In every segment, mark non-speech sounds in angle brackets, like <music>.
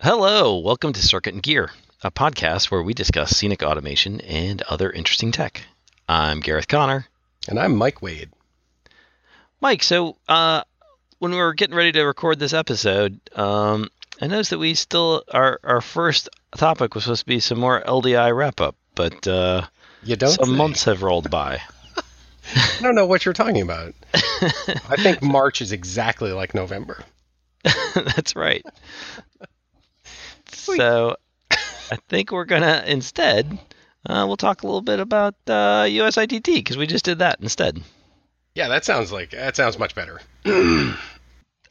Hello, welcome to Circuit and Gear, a podcast where we discuss scenic automation and other interesting tech. I'm Gareth Connor. And I'm Mike Wade. Mike, so uh, when we were getting ready to record this episode, um, I noticed that we still our our first topic was supposed to be some more LDI wrap up, but uh, You don't some say. months have rolled by. <laughs> I don't know what you're talking about. <laughs> I think March is exactly like November. <laughs> That's right. So I think we're gonna instead uh, we'll talk a little bit about uh, USITT because we just did that instead. Yeah, that sounds like that sounds much better. <clears throat>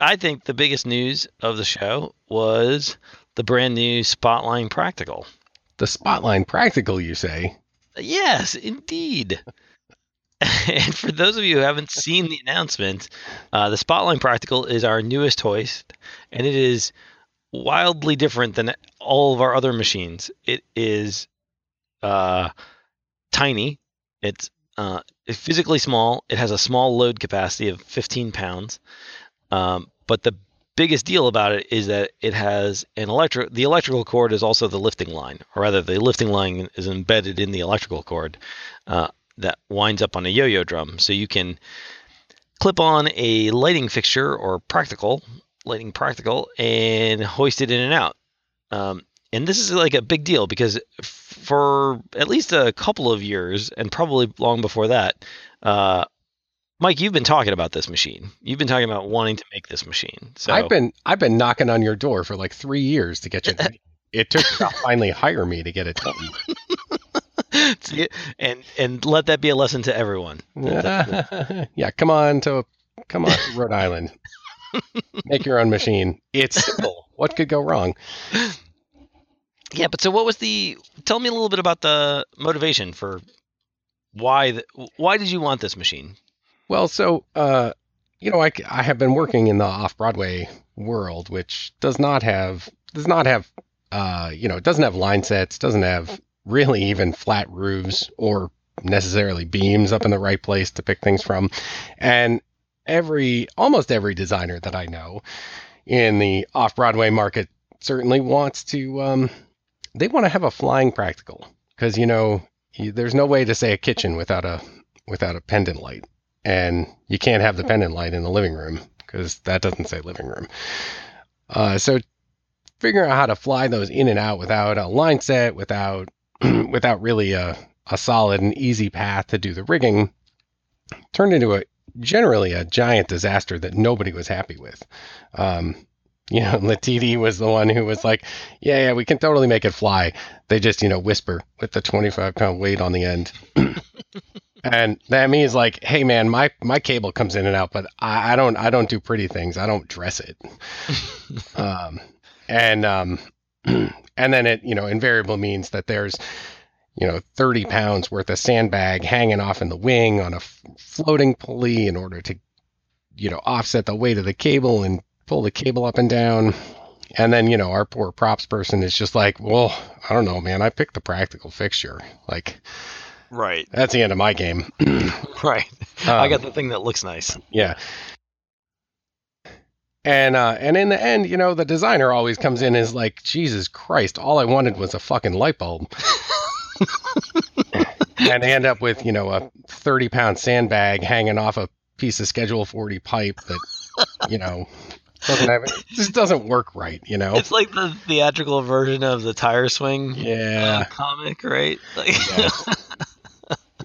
I think the biggest news of the show was the brand new Spotline Practical. The Spotline Practical, you say? Yes, indeed. <laughs> and for those of you who haven't seen the announcement, uh, the Spotline Practical is our newest hoist, and it is wildly different than all of our other machines. It is uh, tiny. It's uh, physically small. It has a small load capacity of 15 pounds. Um, but the biggest deal about it is that it has an electric. The electrical cord is also the lifting line, or rather, the lifting line is embedded in the electrical cord uh, that winds up on a yo-yo drum. So you can clip on a lighting fixture or practical lighting practical and hoisted in and out. Um, and this is like a big deal because for at least a couple of years, and probably long before that, uh, Mike, you've been talking about this machine. You've been talking about wanting to make this machine. So I've been I've been knocking on your door for like three years to get you. <laughs> it took you to finally hire me to get it done. <laughs> And and let that be a lesson to everyone. <laughs> yeah, come on to come on to Rhode Island. Make your own machine. It's simple. What could go wrong? Yeah, but so what was the? Tell me a little bit about the motivation for why the, why did you want this machine? Well, so uh, you know, I, I have been working in the off Broadway world, which does not have does not have uh, you know, it doesn't have line sets, doesn't have really even flat roofs or necessarily beams up in the right place to pick things from, and every almost every designer that I know in the off Broadway market certainly wants to um, they want to have a flying practical because you know you, there's no way to say a kitchen without a without a pendant light. And you can't have the pendant light in the living room because that doesn't say living room. Uh, so figuring out how to fly those in and out without a line set, without <clears throat> without really a, a solid and easy path to do the rigging, turned into a generally a giant disaster that nobody was happy with. Um, you know, <laughs> Latiti was the one who was like, "Yeah, yeah, we can totally make it fly." They just, you know, whisper with the twenty-five pound weight on the end. <laughs> and that means like, hey man, my my cable comes in and out, but I, I don't I don't do pretty things. I don't dress it. <laughs> um, and um, <clears throat> and then it you know invariably means that there's you know 30 pounds worth of sandbag hanging off in the wing on a f- floating pulley in order to you know offset the weight of the cable and pull the cable up and down. And then, you know, our poor props person is just like, well, I don't know, man. I picked the practical fixture. Like, Right, that's the end of my game. <clears throat> right. I Um, got the thing that looks nice. Yeah. And uh, and in the end, you know, the designer always comes in and is like, Jesus Christ, all I wanted was a fucking light bulb. <laughs> and end up with, you know, a 30 pound sandbag hanging off a piece of Schedule 40 pipe that, you know, doesn't have, it just doesn't work right, you know? It's like the theatrical version of the tire swing uh, Yeah. comic, right? <laughs> Like, Yes.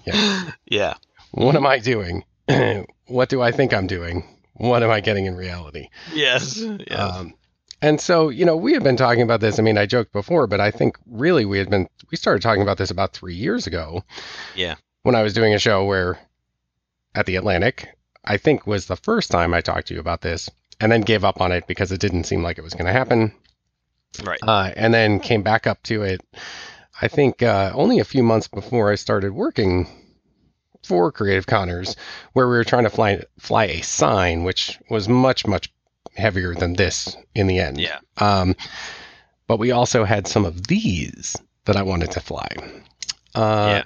Yeah. yeah. What am I doing? <clears throat> what do I think I'm doing? What am I getting in reality? Yes. Yes. Um, and so, you know, we have been talking about this. I mean, I joked before, but I think really we had been, we started talking about this about three years ago. Yeah. When I was doing a show where at the Atlantic, I think was the first time I talked to you about this and then gave up on it because it didn't seem like it was going to happen. right. Uh, and then came back up to it, I think uh, only a few months before I started working for Creative Conners, where we were trying to fly fly a sign, which was much much heavier than this in the end. Yeah. Um, but we also had some of these that I wanted to fly. Uh, Yeah.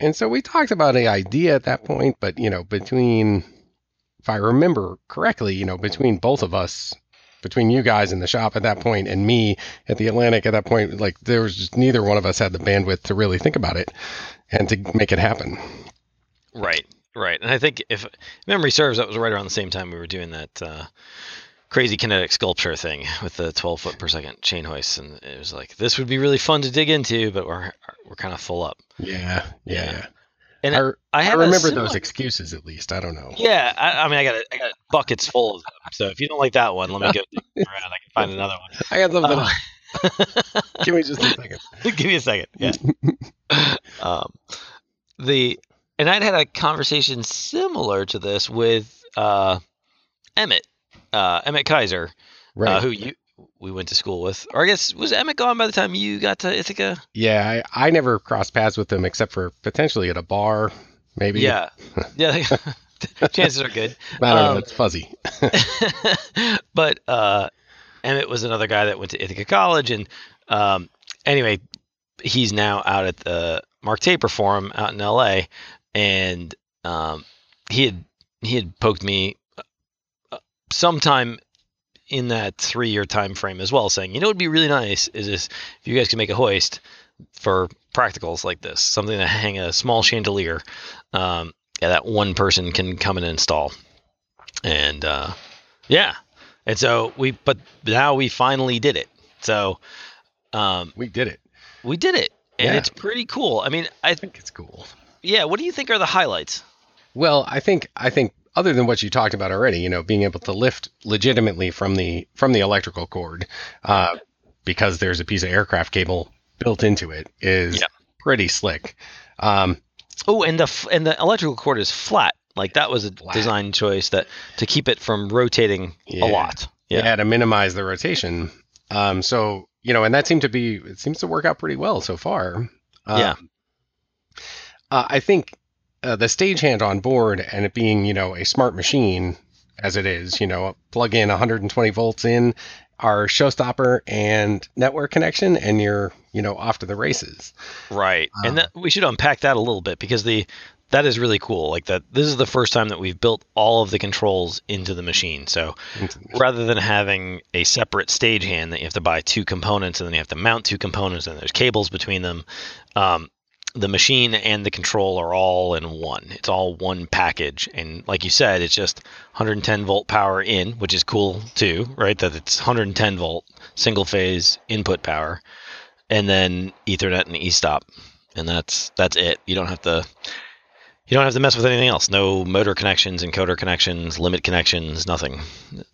And so we talked about an idea at that point, but you know, between, if I remember correctly, you know, between both of us, between you guys in the shop at that point and me at the Atlantic at that point, like there was just neither one of us had the bandwidth to really think about it and to make it happen. Right, right. And I think if memory serves, that was right around the same time we were doing that uh, crazy kinetic sculpture thing with the 12 foot per second chain hoists, and it was like this would be really fun to dig into, but we're we're kind of full up. Yeah, yeah. Yeah. And I, I, I remember similar- those excuses at least. I don't know. Yeah, I, I mean, I got I got buckets full of them. So if you don't like that one, let me go <laughs> around. I can find another one. I got something. Uh. <laughs> Give me just a second. <laughs> Give me a second. Yeah. um, the and I'd had a conversation similar to this with uh, Emmett, uh, Emmett Kaiser, Right. uh, who you we went to school with, or I guess was Emmett gone by the time you got to Ithaca? yeah, I, I never crossed paths with him except for potentially at a bar, maybe. Yeah, <laughs> yeah. <laughs> chances are good. I don't know. Um, It's fuzzy. <laughs> but uh, Emmett was another guy that went to Ithaca College, and um, anyway, he's now out at the Mark Taper Forum out in L.A. And um, he had he had poked me uh, sometime in that three year time frame as well, saying, you know, it'd be really nice is this if you guys could make a hoist for practicals like this, something to hang a small chandelier, um, yeah, that one person can come and install, and uh, yeah, and so we, but now we finally did it. So um, We did it. we did it, and Yeah. it's pretty cool. I mean, I I think it's cool. yeah. What do you think are the highlights? Well, I think I think other than what you talked about already, you know, being able to lift legitimately from the from the electrical cord, uh, because there's a piece of aircraft cable built into it, is Yeah. pretty slick. Um, Oh, and the and the electrical cord is flat. Like that was a Flat. design choice that to keep it from rotating Yeah. a lot. yeah. Yeah. to minimize the rotation. Um, so you know, and that seemed to be it seems to work out pretty well so far. Um, Yeah. Uh, I think uh, the stagehand on board and it being you know a smart machine as it is, you know, plug in 120 volts in our showstopper and network connection, and you're you know off to the races. Right. and Uh, that, we should unpack that a little bit because the that is really cool. Like that this is the first time that we've built all of the controls into the machine. So rather than having a separate stagehand that you have to buy two components and then you have to mount two components and there's cables between them, um, the machine and the control are all in one. It's all one package, and like you said, it's just 110 volt power in, which is cool too, right? That it's 110 volt single phase input power, and then Ethernet and e-stop, and that's that's it. You don't have to. You don't have to mess with anything else. No motor connections, encoder connections, limit connections, nothing.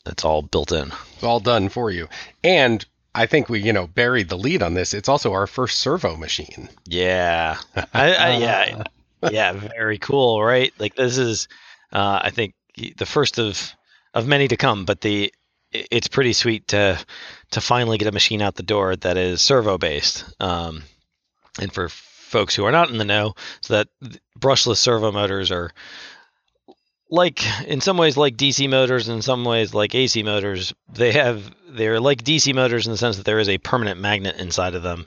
It's all built in. It's all done for you, and I think we you know buried the lead on this. It's also our first servo machine. Yeah, <laughs> I, I, yeah, yeah. Very cool, right? Like this is, uh, I think, the first of of many to come. But the it's pretty sweet to to finally get a machine out the door that is servo based. Um, and for folks who are not in the know, so that brushless servo motors are like in some ways like DC motors, in some ways like AC motors. They have they're like DC motors in the sense that there is a permanent magnet inside of them,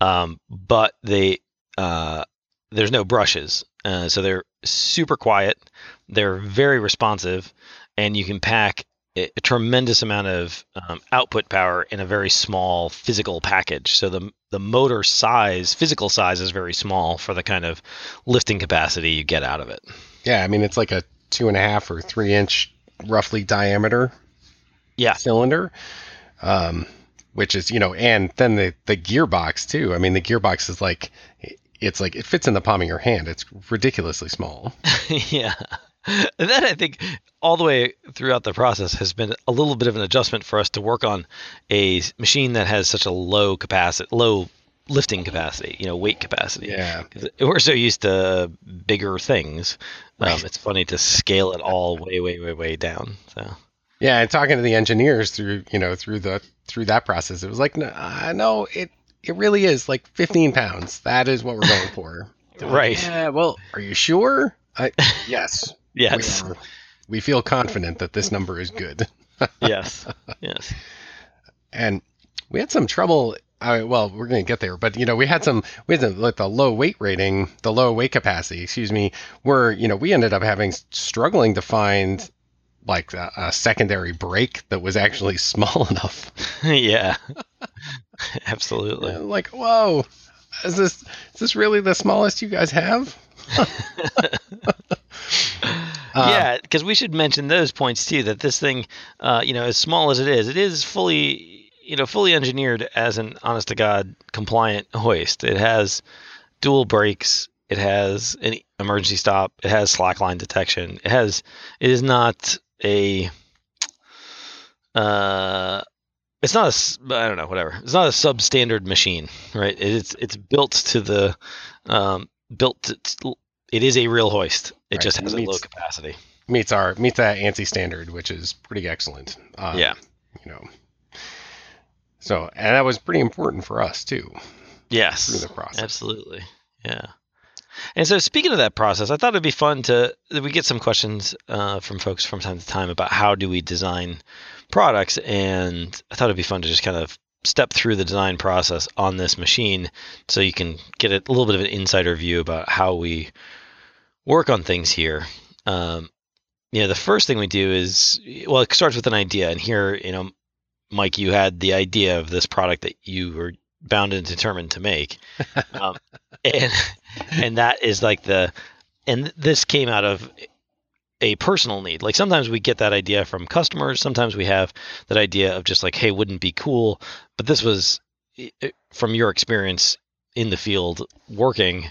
um, but they uh, there's no brushes, uh, so they're super quiet. They're very responsive, and you can pack a, a tremendous amount of um, output power in a very small physical package. So the the motor size, physical size, is very small for the kind of lifting capacity you get out of it. Yeah, I mean it's like a two and a half or three inch roughly diameter Yeah. cylinder. Um, which is, you know, and then the the gearbox too. I mean the gearbox is like it's like it fits in the palm of your hand. It's ridiculously small. <laughs> yeah. And that I think all the way throughout the process has been a little bit of an adjustment for us to work on a machine that has such a low capacity, low lifting capacity, you know, weight capacity. Yeah, We're so used to bigger things. Um, Right. it's funny to scale it all way, way, way, way down. So Yeah, and talking to the engineers through, you know, through the through that process, it was like, no, uh, no it it really is like 15 pounds. That is what we're going <laughs> for. Right. Yeah. Well, are you sure? I, yes. <laughs> yes, We, we feel confident that this number is good. <laughs> yes, yes. and we had some trouble. Uh, well, we're going to get there, but you know, we had some, we had some, like the low weight rating, the low weight capacity, excuse me, where you know we ended up having struggling to find like a, a secondary brake that was actually <laughs> small enough. yeah, <laughs> absolutely. Like, whoa, is this is this really the smallest you guys have? <laughs> Uh, yeah, because we should mention those points too. That this thing, uh, you know, as small as it is, it is fully, you know, fully engineered as an honest to god compliant hoist. It has dual brakes. It has an emergency stop. It has slackline detection. It has. It is not a. Uh, it's not a. I don't know. Whatever. It's not a substandard machine, right? It's it's built to the, um, built. To, it is a real hoist. It Right, just it has a low capacity. meets our meets that ANSI standard, which is pretty excellent. Um, Yeah. you know. So, and that was pretty important for us too through Yes, the process. absolutely. Yeah. And so, speaking of that process, I thought it'd be fun to we get some questions uh, from folks from time to time about how do we design products, and I thought it'd be fun to just kind of step through the design process on this machine, so you can get a little bit of an insider view about how we work on things here. Um, you know, the first thing we do is well, it starts with an idea, and here, you know, Mike, you had the idea of this product that you were bound and determined to make, <laughs> um, and and that is like the, and this came out of a personal need. Like sometimes we get that idea from customers, sometimes we have that idea of just like, hey, wouldn't it be cool, but this was from your experience in the field working,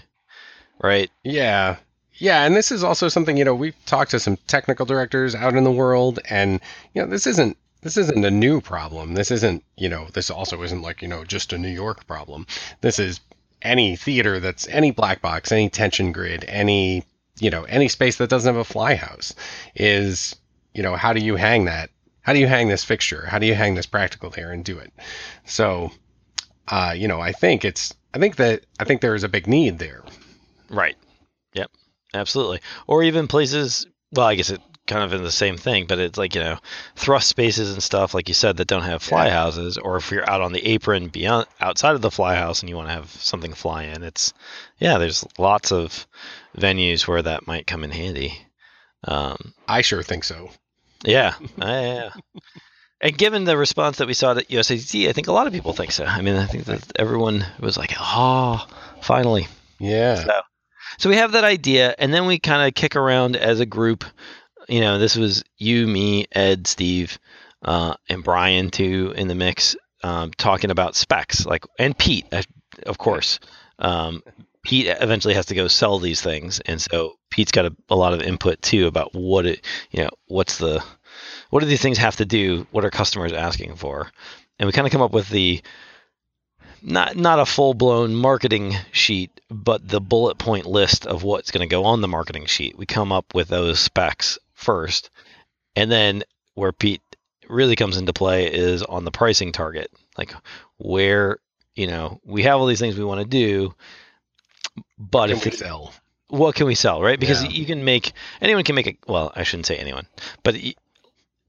right? Yeah. Yeah, and this is also something, you know, we've talked to some technical directors out in the world and you know, this isn't this isn't a new problem. This isn't, you know, this also isn't like, you know, just a New York problem. This is any theater that's any black box, any tension grid, any, you know, any space that doesn't have a fly house is, you know, how do you hang that? How do you hang this fixture? How do you hang this practical there and do it? So, uh, you know, I think it's I think that I think there is a big need there. Right. Yep. Absolutely. Or even places. Well, I guess it kind of in the same thing, but it's like you know, thrust spaces and stuff, like you said, that don't have fly Yeah. houses. Or if you're out on the apron beyond outside of the fly house and you want to have something fly in, it's yeah. There's lots of venues where that might come in handy. Um, I sure think so. yeah. <laughs> Uh, yeah. And given the response that we saw at USITT, I think a lot of people think so. I mean, I think that everyone was like, "Oh, finally." Yeah. So, so we have that idea, and then we kind of kick around as a group. You know, this was you, me, Ed, Steve, uh, and Brian too in the mix, um, talking about specs, like and Pete, of course. Um, Pete eventually has to go sell these things, and so Pete's got a, a lot of input too about what it, you know, what's the, what do these things have to do? What are customers asking for? And we kind of come up with the not not a full blown marketing sheet, but the bullet point list of what's going to go on the marketing sheet. We come up with those specs first, and then where Pete really comes into play is on the pricing target, like where you know we have all these things we want to do, but if we sell? what can we sell, right? Because Yeah. you can make anyone can make a well, I shouldn't say anyone, but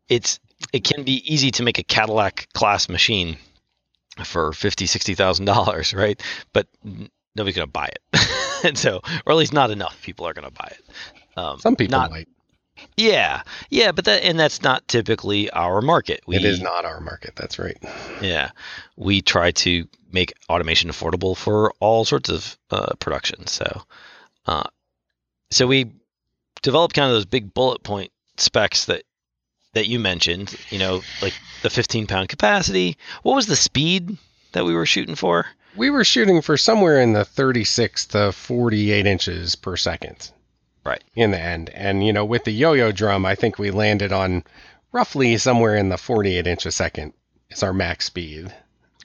it's it can be easy to make a Cadillac class machine for fifty, sixty thousand dollars, right? But nobody's gonna buy it, <laughs> and so, or at least not enough people are gonna buy it. Um, Some people not, might. Yeah, yeah, but that and that's not typically our market. We, it is not our market. That's right. yeah, we try to make automation affordable for all sorts of uh, production. So, uh, so we developed kind of those big bullet point specs that that you mentioned. You know, like the 15 pound capacity. What was the speed that we were shooting for? We were shooting for somewhere in the 36 to 48 inches per second. Right. In the end. And, you know, with the yo yo drum, I think we landed on roughly somewhere in the 48 inch a second is our max speed.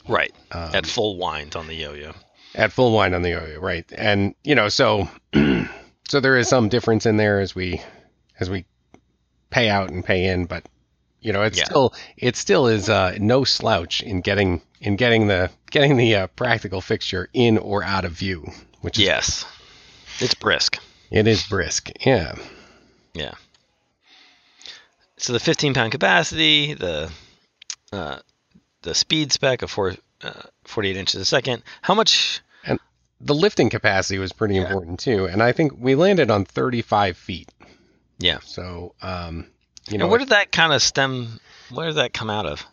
Right Um, at full wind on the yo-yo. at full wind on the yo-yo, right? And you know, so <clears throat> so there is some difference in there as we as we pay out and pay in, but you know, it's Yeah. still it still is uh, no slouch in getting in getting the getting the uh, practical fixture in or out of view, which is Yes, it's brisk. It is brisk, yeah. Yeah. So the 15 pound capacity, the uh, the speed spec of four, uh, 48 inches a second. How much? And the lifting capacity was pretty Yeah. important too, and I think we landed on 35 feet. Yeah. So, um, you know, and where did that kind of stem? Where did that come out of?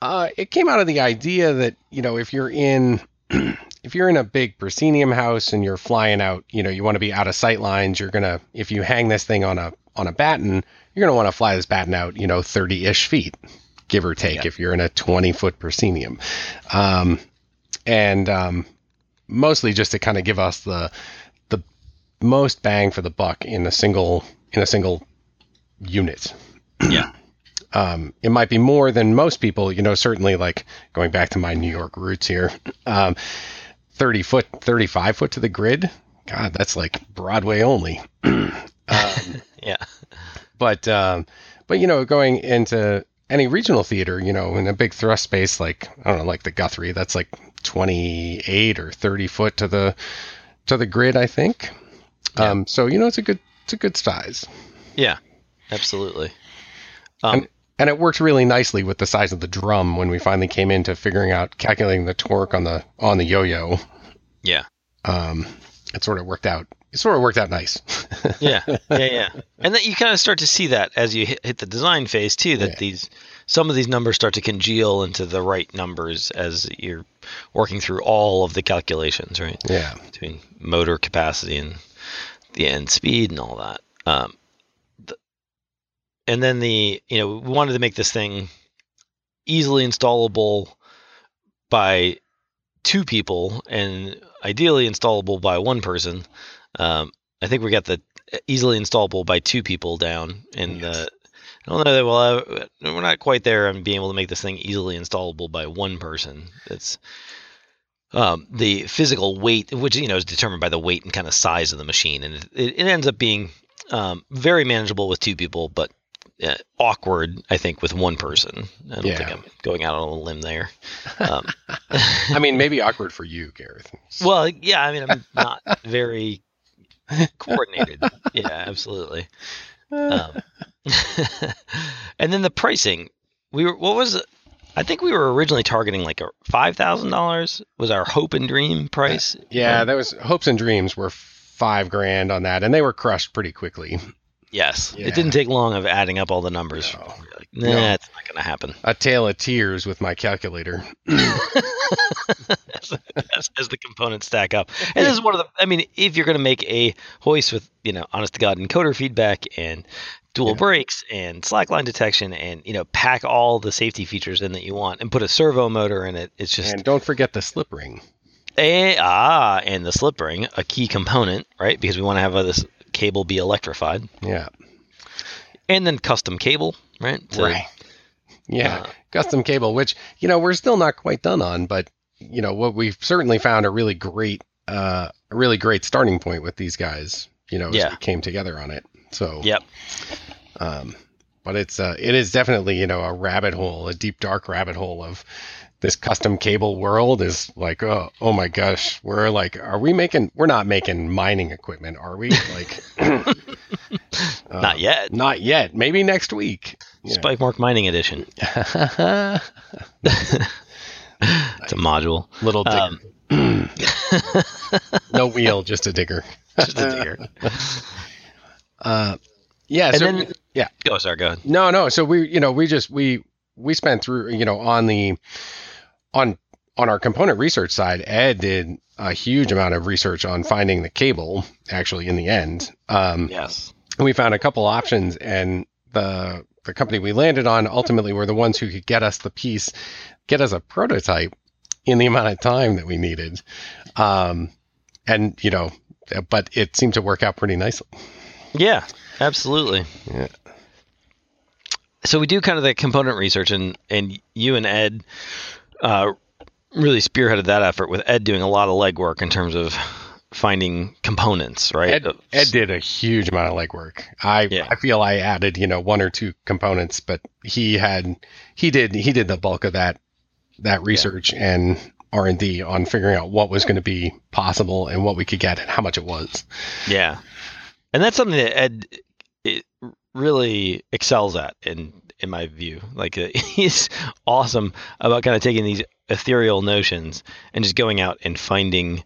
Uh, it came out of the idea that you know if you're in <clears throat> if you're in a big proscenium house and you're flying out, you know you want to be out of sight lines. You're gonna if you hang this thing on a on a batten, you're gonna want to fly this batten out, you know, 30-ish feet, give or take, Yeah. if you're in a 20 foot proscenium, um, and um, mostly just to kind of give us the the most bang for the buck in a single in a single unit Yeah. <clears throat> um, it might be more than most people, you know, certainly like going back to my New York roots here, um, 30 foot, 35 foot to the grid. God, that's like Broadway only. <clears throat> um, <laughs> Yeah. but, um, but, you know, going into any regional theater, you know, in a big thrust space, like, I don't know, like the Guthrie, that's like 28 or 30 foot to the, to the grid, I think. Yeah. Um, so, you know, it's a good, it's a good size. Yeah. Absolutely. Um, And, and it worked really nicely with the size of the drum when we finally came into figuring out calculating the torque on the on the yo-yo. yeah. Um, it sort of worked out. It sort of worked out nice. <laughs> Yeah. Yeah. Yeah. And then you kind of start to see that as you hit, hit the design phase too. That Yeah. these some of these numbers start to congeal into the right numbers as you're working through all of the calculations, right? yeah. between motor capacity and the end speed and all that. Um, and then the you know we wanted to make this thing easily installable by two people and ideally installable by one person. Um, I think we got the easily installable by two people down, and Yes. uh, I don't know that well we're not quite there on being able to make this thing easily installable by one person. It's um, the physical weight, which you know is determined by the weight and kind of size of the machine, and it, it ends up being um, very manageable with two people, but awkward, I think, with one person. I don't think I'm going out on a limb there. Um, <laughs> I mean, maybe awkward for you, Gareth. well, yeah, I mean, I'm not very coordinated. Yeah, absolutely. Um, <laughs> and then the pricing, we were what was it? I think we were originally targeting like a five thousand dollars was our hope and dream price. yeah, that was hopes and dreams were five grand on that, and they were crushed pretty quickly. Yes, Yeah. it didn't take long of adding up all the numbers. No. Like, nah, No. it's not going to happen. A tale of tears with my calculator. as, <laughs> as, as the components stack up. And this is one of the. I mean, if you're going to make a hoist with you know, honest to god encoder feedback and dual Yeah. brakes and slackline detection and you know, pack all the safety features in that you want and put a servo motor in it, it's just And don't forget the slip ring. a ah and the slip ring, a key component, right? Because we want to have uh, this cable be electrified, Yeah. and then custom cable, right? To- right. Yeah. uh, custom cable, which you know we're still not quite done on, but you know what we've certainly found a really great, uh, a really great starting point with these guys. You know, as Yeah. we came together on it. So Yep. Um, but it's uh, it is definitely you know a rabbit hole, a deep dark rabbit hole of this custom cable world is like oh oh my gosh we're like are we making we're not making mining equipment are we like uh, <laughs> Not yet. not yet maybe next week. Spike Mark Mining Edition. <laughs> It's a module. little digger Um, <clears throat> no wheel just a digger <laughs> just a digger. uh yeah so, then- yeah Go, sorry, go ahead. No, no. So we, you know, we just we we spent through, you know, on the on on our component research side. Ed did a huge amount of research on finding the cable. Actually, in the end, um, Yes. and we found a couple options, and the the company we landed on ultimately were the ones who could get us the piece, get us a prototype in the amount of time that we needed. Um, and you know, but it seemed to work out pretty nicely. Yeah, absolutely. Yeah. So we do kind of the component research, and and you and Ed uh, really spearheaded that effort with Ed doing a lot of legwork in terms of finding components, right? Ed, Ed did a huge amount of legwork. I Yeah. I feel I added you know one or two components, but he had he did he did the bulk of that that research and R and D on figuring out what was going to be possible and what we could get and how much it was. Yeah, and that's something that Ed really excels at, in in my view. Like uh, <laughs> he's awesome about kind of taking these ethereal notions and just going out and finding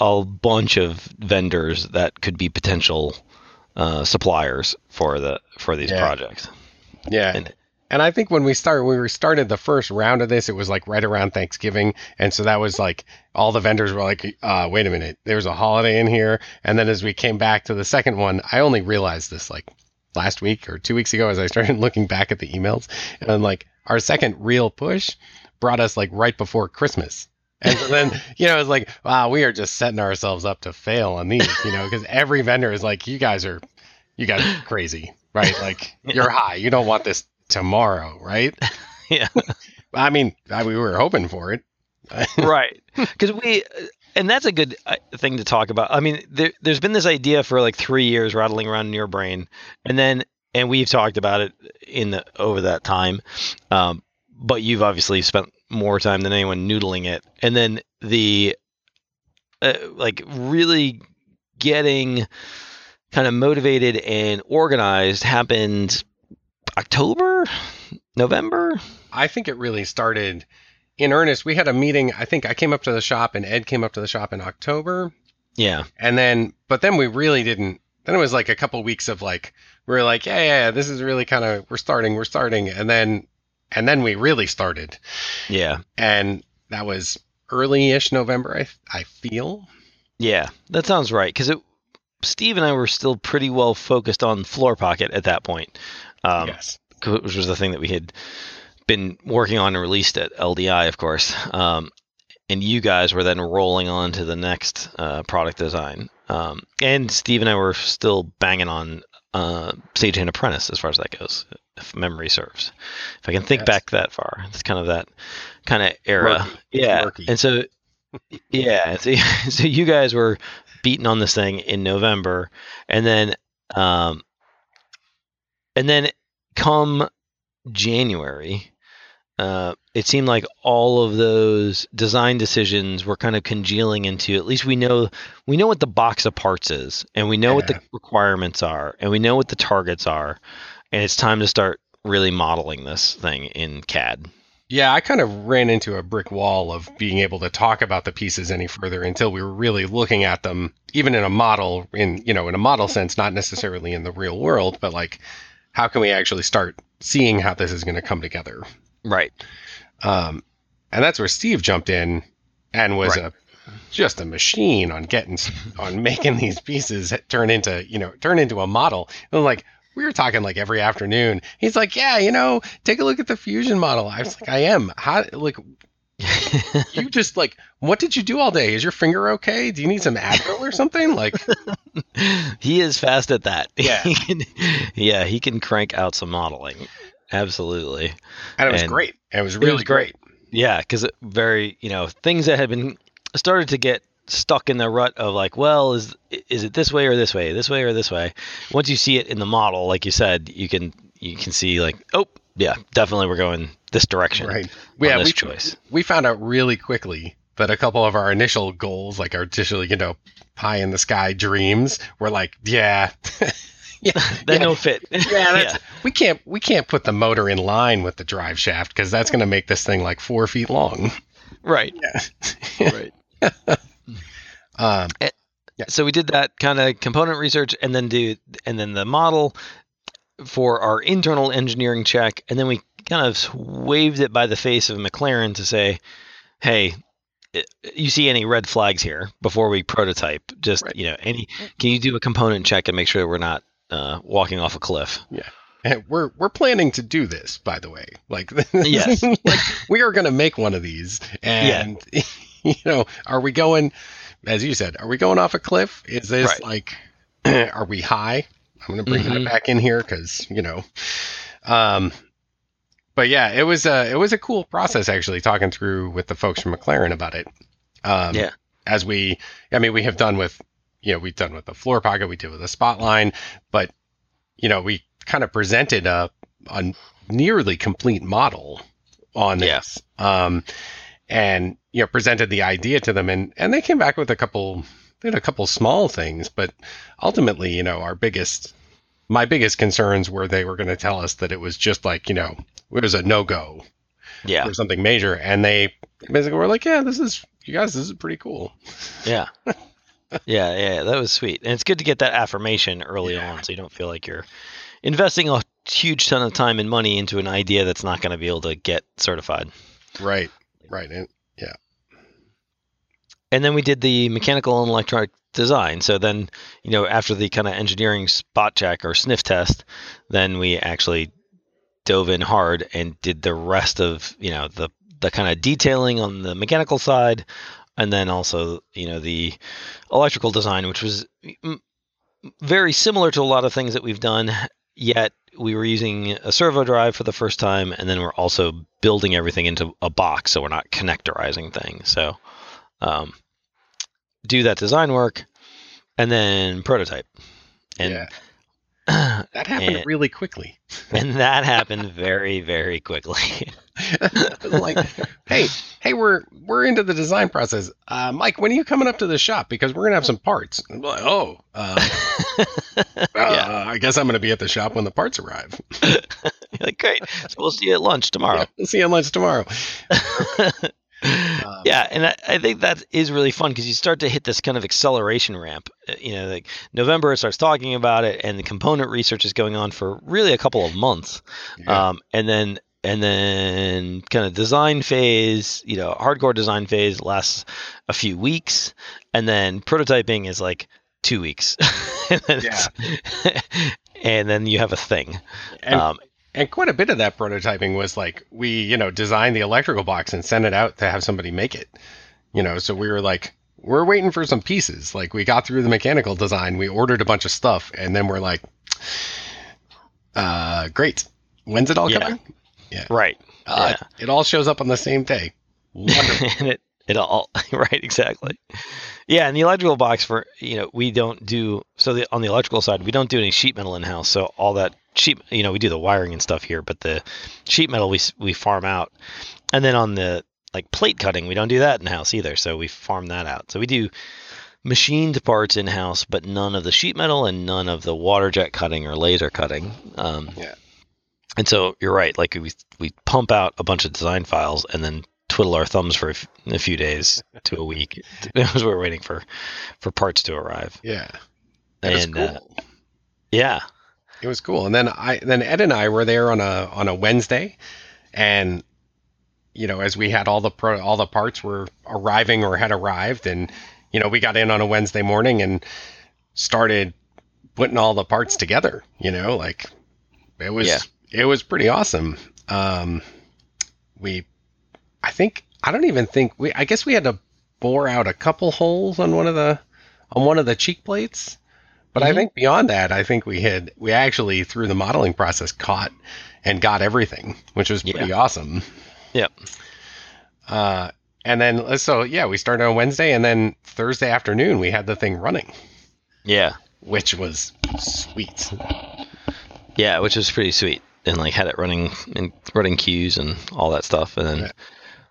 a bunch of vendors that could be potential uh, suppliers for the for these Yeah. projects. Yeah. And- And I think when we started, when we started the first round of this, it was like right around Thanksgiving, and so that was like all the vendors were like, uh, "Wait a minute, there's a holiday in here." And then as we came back to the second one, I only realized this like last week or two weeks ago as I started <laughs> looking back at the emails, and like, our second real push brought us like right before Christmas. And so then, <laughs> you know, it's like, wow, we are just setting ourselves up to fail on these, you know, because every vendor is like, you guys are, you guys are crazy, right? Like, <laughs> you're high. You don't want this tomorrow, right? Yeah. I mean, I, we were hoping for it. right because we and that's a good uh, thing to talk about. I mean there, there's been this idea for like three years rattling around in your brain and then and we've talked about it in the over that time um, but you've obviously spent more time than anyone noodling it. And then the uh, like really getting kind of motivated and organized happened october? November? I think it really started in earnest. We had a meeting. I think I came up to the shop and Ed came up to the shop in October. yeah And then, but then we really didn't. Then it was like a couple weeks of like, we were like, yeah, yeah, yeah this is really kind of, we're starting, we're starting. And then, and then we really started. yeah And that was early ish November, I, I feel. Yeah, that sounds right. Because it, Steve and I were still pretty well focused on Floor Pocket at that point, um, yes. which was the thing that we had been working on and released at LDI, of course. Um, and you guys were then rolling on to the next uh, product design. Um, and Steve and I were still banging on uh, Stagehand Apprentice as far as that goes, if memory serves. If I can think Yes. back that far, it's kind of that kind of era. Murky. Yeah. Murky. And so, yeah. So, <laughs> so you guys were beating on this thing in November, and then, um, and then come January, uh, it seemed like all of those design decisions were kind of congealing into at least we know we know what the box of parts is, and we know what the requirements are, and we know what the targets are, and it's time to start really modeling this thing in CAD. Yeah, I kind of ran into a brick wall of being able to talk about the pieces any further until we were really looking at them, even in a model, in you know, in a model sense, not necessarily in the real world, but like, how can we actually start seeing how this is going to come together? Right. Um, and that's where Steve jumped in and was Right. a just a machine on getting on <laughs> making these pieces turn into you know turn into a model. And like we were talking like every afternoon. He's like, yeah, you know, take a look at the fusion model. I was like, I am. How like <laughs> you just like what did you do all day? Is your finger okay? Do you need some Advil or something? Like <laughs> he is fast at that. Yeah. He can, yeah, he can crank out some modeling. Absolutely. and it was And great. It was really was great. great. Yeah, because very, you know, things that had been started to get stuck in the rut of like, well, is is it this way or this way, this way or this way? Once you see it in the model, like you said, you can you can see like, oh, yeah, definitely we're going this direction. Right. Yeah, we choice. we found out really quickly that a couple of our initial goals, like our initial, you know, pie in the sky dreams, were like, yeah, <laughs> yeah, <laughs> That yeah, no fit. <laughs> yeah, that's, we can't we can't put the motor in line with the drive shaft because that's going to make this thing like four feet long. right. Yeah. <laughs> Right. Um, so we did that kind of component research and then do and then the model for our internal engineering check and then we kind of waved it by the face of McLaren to say hey you see any red flags here before we prototype just Right. you know any can you do a component check and make sure we're not uh, walking off a cliff and we're we're planning to do this, by the way. Like, <laughs> Yes. like <laughs> we are going to make one of these, and <laughs> you know, are we going? As you said, are we going off a cliff? Is this Right. like, <clears throat> are we high? I'm going to bring Mhm. that back in here because you know, um, but yeah, it was a it was a cool process actually talking through with the folks from McLaren about it. Um, Yeah. As we, I mean, we have done with, you know, we've done with the floor pocket, we did with the spotline, but you know, we kind of presented a, a nearly complete model on Yeah. this. Um, and, you know, presented the idea to them and, and they came back with a couple, they had a couple small things, but ultimately, you know, our biggest, my biggest concerns were they were going to tell us that it was just like, you know, it was a no go yeah or something major. And they basically were like, yeah, this is, you guys, this is pretty cool. yeah <laughs> yeah yeah that was sweet and it's good to get that affirmation early Yeah. on so you don't feel like you're investing a huge ton of time and money into an idea that's not going to be able to get certified. Right. Right. And yeah. And then we did the mechanical and electronic design. So then, you know, after the kind of engineering spot check or sniff test, then we actually dove in hard and did the rest of, you know, the the kind of detailing on the mechanical side and then also, you know, the electrical design which was very similar to a lot of things that we've done, yet we were using a servo drive for the first time and then we're also building everything into a box so we're not connectorizing things. So um, do that design work, and then prototype. And yeah. <clears throat> That happened and- really quickly. <laughs> and that happened very very quickly. <laughs> like, hey, hey, we're we're into the design process. Uh, Mike, when are you coming up to the shop? Because we're gonna have some parts. I'm like, oh, uh, <laughs> Yeah. uh, I guess I'm gonna be at the shop when the parts arrive. Like great. So we'll see you at lunch tomorrow. Yeah, we'll see you at lunch tomorrow. Yeah, and I, I think that is really fun because you start to hit this kind of acceleration ramp. Uh, You know, like November starts talking about it, and the component research is going on for really a couple of months. yeah. um, and then and then kind of design phase you know hardcore design phase lasts a few weeks and then prototyping is like two weeks <laughs> and, then <laughs> and then you have a thing and, um, and quite a bit of that prototyping was like we, you know, designed the electrical box and sent it out to have somebody make it. You know, so we were like, we're waiting for some pieces. Like we got through the mechanical design, we ordered a bunch of stuff, and then we're like, uh, great. When's it all Yeah. coming? Yeah right Uh, It all shows up on the same day. Wonderful. <laughs> and it it all <laughs> right exactly yeah and the electrical box for you know we don't do so the, on the electrical side we don't do any sheet metal in house so all that sheet you know we do the wiring and stuff here but the sheet metal we we farm out and then on the like plate cutting we don't do that in house either so we farm that out so we do machined parts in house but none of the sheet metal and none of the water jet cutting or laser cutting um, Yeah. and so you're right like we we pump out a bunch of design files and then twiddle our thumbs for a, f- a few days to a week <laughs> <laughs> as we're waiting for for parts to arrive yeah. That and cool. uh, yeah It was cool. And then I then Ed and I were there on a on a Wednesday and you know, as we had all the pro, all the parts were arriving or had arrived and you know, we got in on a Wednesday morning and started putting all the parts together, you know, like it was Yeah. it was pretty awesome. Um we I think I don't even think we I guess we had to bore out a couple holes on one of the on one of the cheek plates. But I Mhm. think beyond that, I think we had we actually through the modeling process caught and got everything, which was pretty awesome. Yep. Uh, and then so yeah, we started on Wednesday, and then Thursday afternoon we had the thing running, yeah which was sweet. yeah which was pretty sweet and like had it running and running cues and all that stuff and then Yeah.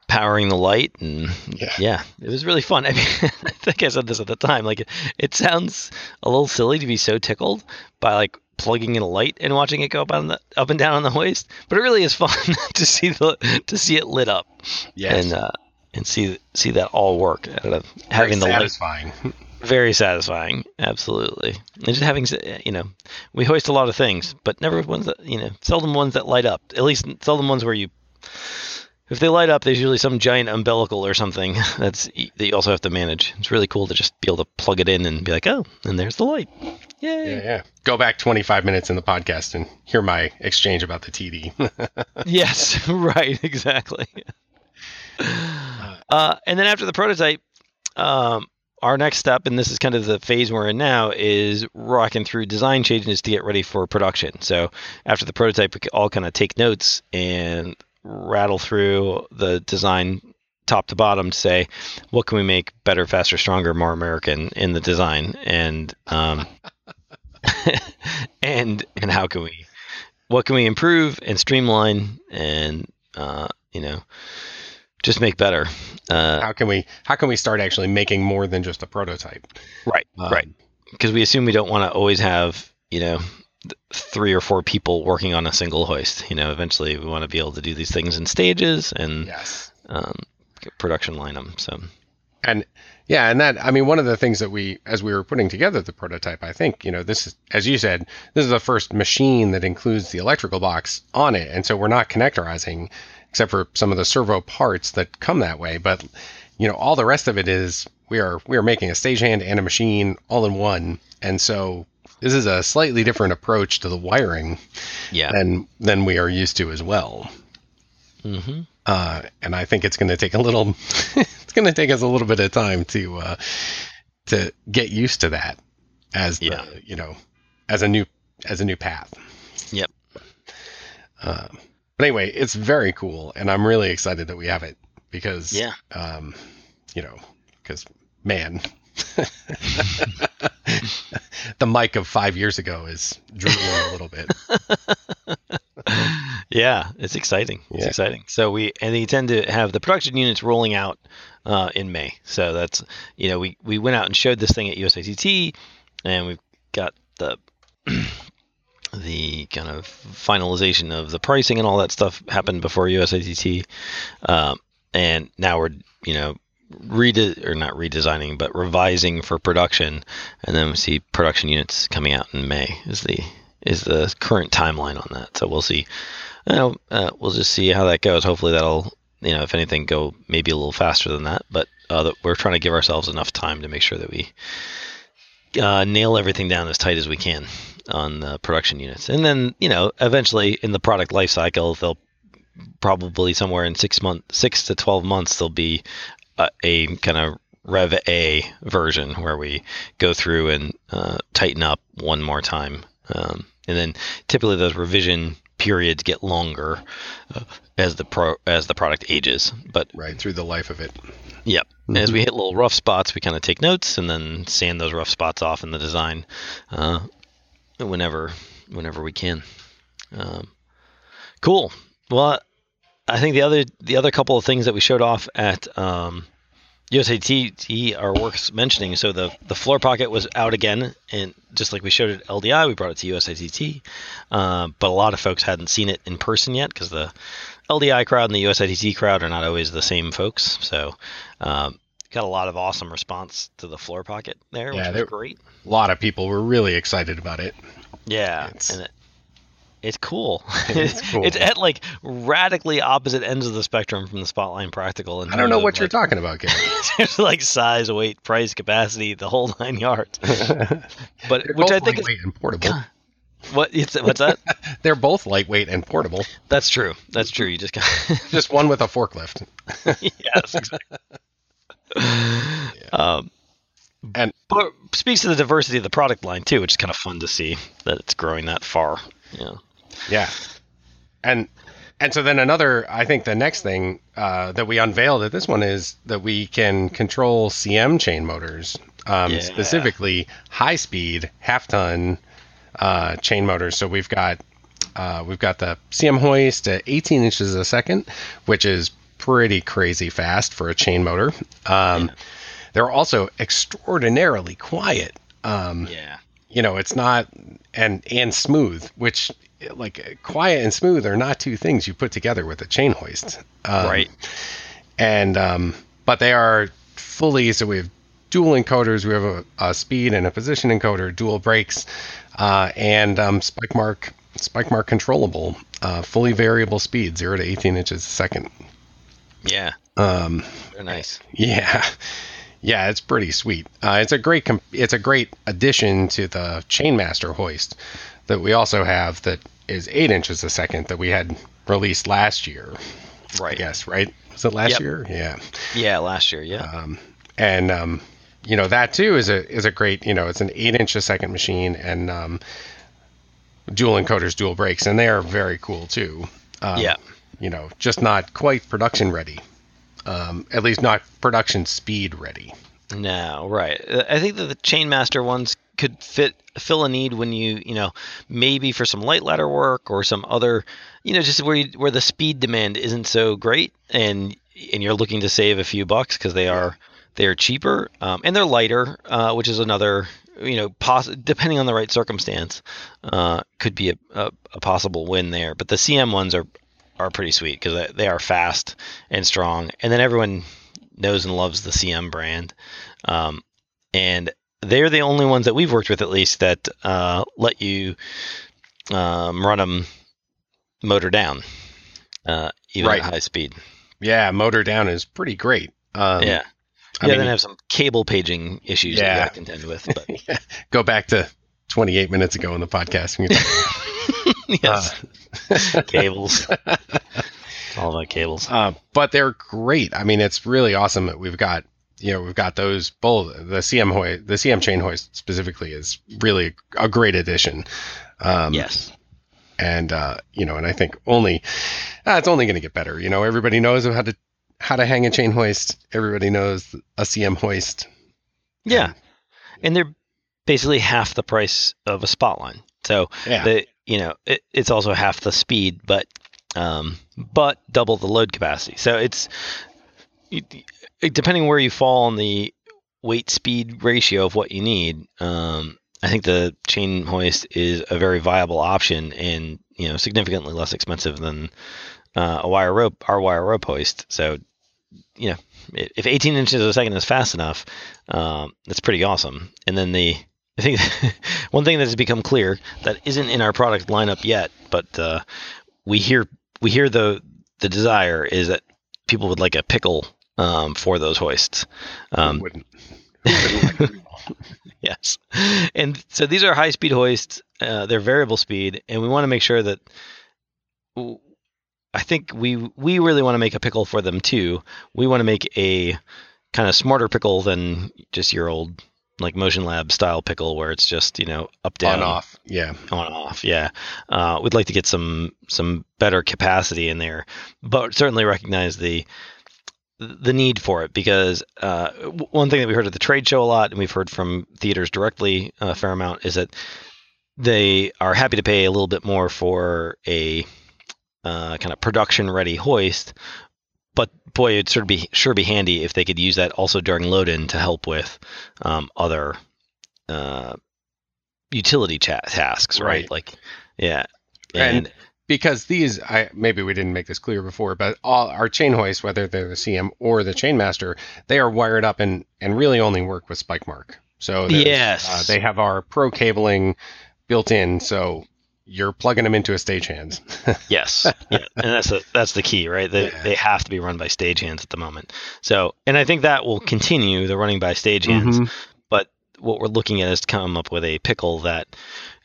Powering the light and Yeah. yeah it was really fun. <laughs> I mean i think i said this at the time like it, it sounds a little silly to be so tickled by like plugging in a light and watching it go up on the up and down on the hoist but it really is fun <laughs> to see the to see it lit up Yes, and uh and see see that all work and, uh, having the Very light. satisfying. very satisfying. Absolutely. And just having you know we hoist a lot of things but never ones that you know seldom ones that light up at least seldom ones where you if they light up there's usually some giant umbilical or something <laughs> that's that you also have to manage. It's really cool to just be able to plug it in and be like oh and there's the light. Yay. Yeah, yeah. Go back 25 minutes in the podcast and hear my exchange about the TD. <laughs> yes <laughs> right exactly. Uh, and then after the prototype um, our next step and this is kind of the phase we're in now is rocking through design changes to get ready for production. So after the prototype we all kind of take notes and rattle through the design top to bottom to say what can we make better faster stronger more american in the design? And um, <laughs> and and how can we what can we improve and streamline and uh, you know just make better? Uh, how can we how can we start actually making more than just a prototype? right Um, right. Because we assume we don't want to always have you know three or four people working on a single hoist you know eventually we want to be able to do these things in stages and Yes. um, production line them so And yeah, and that I mean one of the things that we as we were putting together the prototype, I think, you know, this is as you said, this is the first machine that includes the electrical box on it. And so we're not connectorizing except for some of the servo parts that come that way, but you know, all the rest of it is we are we are making a stagehand and a machine all in one. And so this is a slightly different approach to the wiring Yeah. than than we are used to as well. hmm Uh, and I think it's going to take a little, <laughs> it's going to take us a little bit of time to uh, to get used to that as the, Yeah. you know as a new as a new path. Yep. Uh, but anyway, it's very cool, and I'm really excited that we have it because Yeah. um, you know, because man. <laughs> the Mike of five years ago is drooling a little bit. <laughs> yeah, it's exciting. It's Yeah. exciting. So we and they tend to have the production units rolling out uh, in May. So that's you know we we went out and showed this thing at USITT, and we've got the <clears throat> the kind of finalization of the pricing and all that stuff happened before USITT, um, and now we're you know rede or not redesigning but revising for production, and then we see production units coming out in May is the is the current timeline on that. So we'll see. You know, uh, we'll just see how that goes. Hopefully that'll you know if anything go maybe a little faster than that. But uh, we're trying to give ourselves enough time to make sure that we uh, nail everything down as tight as we can on the production units. And then, you know, eventually in the product life cycle, they'll probably somewhere in six months, six to 12 months, there'll be a, a kind of Rev A version where we go through and uh, tighten up one more time. Um, and then typically those revision periods get longer uh, as the pro as the product ages. But right through the life of it. Yep. As we hit little rough spots, we kind of take notes and then sand those rough spots off in the design, uh, whenever whenever we can. Um, cool. Well, I think the other the other couple of things that we showed off at um, USITT are worth mentioning. So the the floor pocket was out again, and just like we showed it at LDI, we brought it to USITT. Uh, but a lot of folks hadn't seen it in person yet because the LDI crowd and the USITT crowd are not always the same folks. So um, got a lot of awesome response to the floor pocket there, Yeah, which was great. A lot of people were really excited about it. Yeah, It's- and it, it's cool. It's <laughs> cool. it's at like radically opposite ends of the spectrum from the Spotline Practical. I don't know what of, you're talking about, Gary. <laughs> Like size, weight, price, capacity, the whole <laughs> nine yards. But which I think is lightweight and portable. what it's, what's that? They're both lightweight and portable. That's true. That's true. You just got Just one with a forklift. yes, exactly. Um, And- but speaks to the diversity of the product line too, which is kind of fun to see that it's growing that far. Yeah. Yeah. And and so then another I think the next thing uh, that we unveiled at this one is that we can control CM chain motors. Um, Yeah. specifically high speed half ton uh, chain motors. So we've got uh, we've got the CM hoist at 18 inches a second, which is pretty crazy fast for a chain motor. Um, They're also extraordinarily quiet. Um, Yeah. you know it's not and and smooth which like quiet and smooth are not two things you put together with a chain hoist um, right. and um but they are fully so we have dual encoders we have a, a speed and a position encoder dual brakes uh and um spike mark spike mark controllable uh fully variable speed 0 to 18 inches a second Yeah. um They're nice. yeah, yeah, it's pretty sweet. Uh, it's a great com- it's a great addition to the Chainmaster hoist that we also have that is eight inches a second that we had released last year. Right. Yes. right? Was it last Yep. year? Yeah. Yeah. Last year. Yeah. Um, and um, you know that too is a is a great you know it's an eight inch a second machine and um, dual encoders, dual brakes, and they are very cool too. Um, yeah. you know, just not quite production ready. Um, at least not production speed ready. No, right. Uh, I think that the Chainmaster ones could fit fill a need when you you know maybe for some light ladder work or some other you know just where you, where the speed demand isn't so great and and you're looking to save a few bucks because they are they are cheaper um, and they're lighter, uh, which is another you know poss- depending on the right circumstance uh, could be a, a, a possible win there. But the CM ones are are pretty sweet because they are fast and strong, and then everyone knows and loves the CM brand, um, and they're the only ones that we've worked with, at least, that uh, let you um, run them motor down, uh, even Right. at high speed. Yeah, motor down is pretty great. Um, yeah, I yeah. mean, then have some cable paging issues that Yeah. to contend <laughs> with, but go back to 28 minutes ago in the podcast. We can talk- yes, <laughs> cables. <laughs> All about cables. uh, but they're great. I mean, it's really awesome that we've got you know we've got those both the CM hoist, the CM chain hoist specifically is really a great addition. Um, yes. and uh, you know, and I think only uh, it's only going to get better. You know, everybody knows how to how to hang a chain hoist. Everybody knows a CM hoist. Yeah, and they're basically half the price of a spotline. So Yeah, the you know it, it's also half the speed, but um, but double the load capacity. So it's it, it- depending where you fall on the weight speed ratio of what you need. Um, I think the chain hoist is a very viable option and you know significantly less expensive than uh, a wire rope our wire rope hoist. So you know if 18 inches a second is fast enough, um, that's pretty awesome. And then the I think <laughs> one thing that has become clear that isn't in our product lineup yet, but uh, we hear we hear the the desire is that people would like a pickle um, for those hoists. Um, wouldn't. Wouldn't like <laughs> yes, and so these are high speed hoists. Uh, they're variable speed, and we want to make sure that. I think we we really want to make a pickle for them too. We want to make a kind of smarter pickle than just your old like Motion Lab style pickle where it's just you know up down on off. Yeah, on off yeah uh, we'd like to get some some better capacity in there but certainly recognize the the need for it because uh, one thing that we heard at the trade show a lot and we've heard from theaters directly a fair amount is that they are happy to pay a little bit more for a uh, kind of production ready hoist but boy it'd sort of be sure be handy if they could use that also during load in to help with um, other uh, utility cha- tasks right. Right. like yeah And- because these, I maybe we didn't make this clear before, but all our chain hoists, whether they're the CM or the Chainmaster, they are wired up and and really only work with Spike Mark. So Yes. uh, they have our pro cabling built in, so you're plugging them into a stagehand. <laughs> Yes, yeah, and that's the that's the key, right? They Yeah. they have to be run by stagehands at the moment. So, and I think that will continue the running by stagehands. Mhm. But what we're looking at is to come up with a pickle that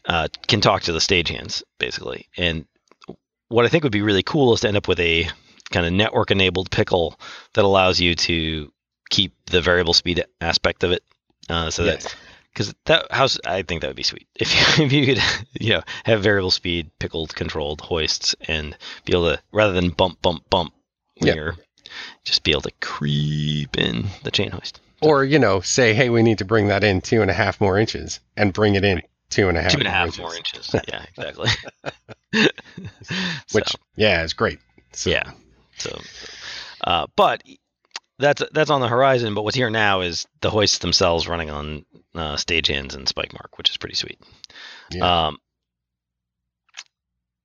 uh, can talk to the stagehands, basically. And what I think would be really cool is to end up with a kind of network enabled pickle that allows you to keep the variable speed aspect of it. Uh, so that Yes. Because that house i think that would be sweet. <laughs> If you, if you could <laughs> you know have variable speed pickled controlled hoists and be able to rather than bump bump bump when Yeah. you're just be able to creep in the chain hoist. Or you know, say, hey, we need to bring that in two and a half more inches, and bring it in two and a half, two and a more inches. more inches. yeah exactly. <laughs> Which so, yeah, it's great. So, yeah. So uh, but that's that's on the horizon but what's here now is the hoists themselves running on uh, stagehands and spike mark which is pretty sweet Yeah. Um,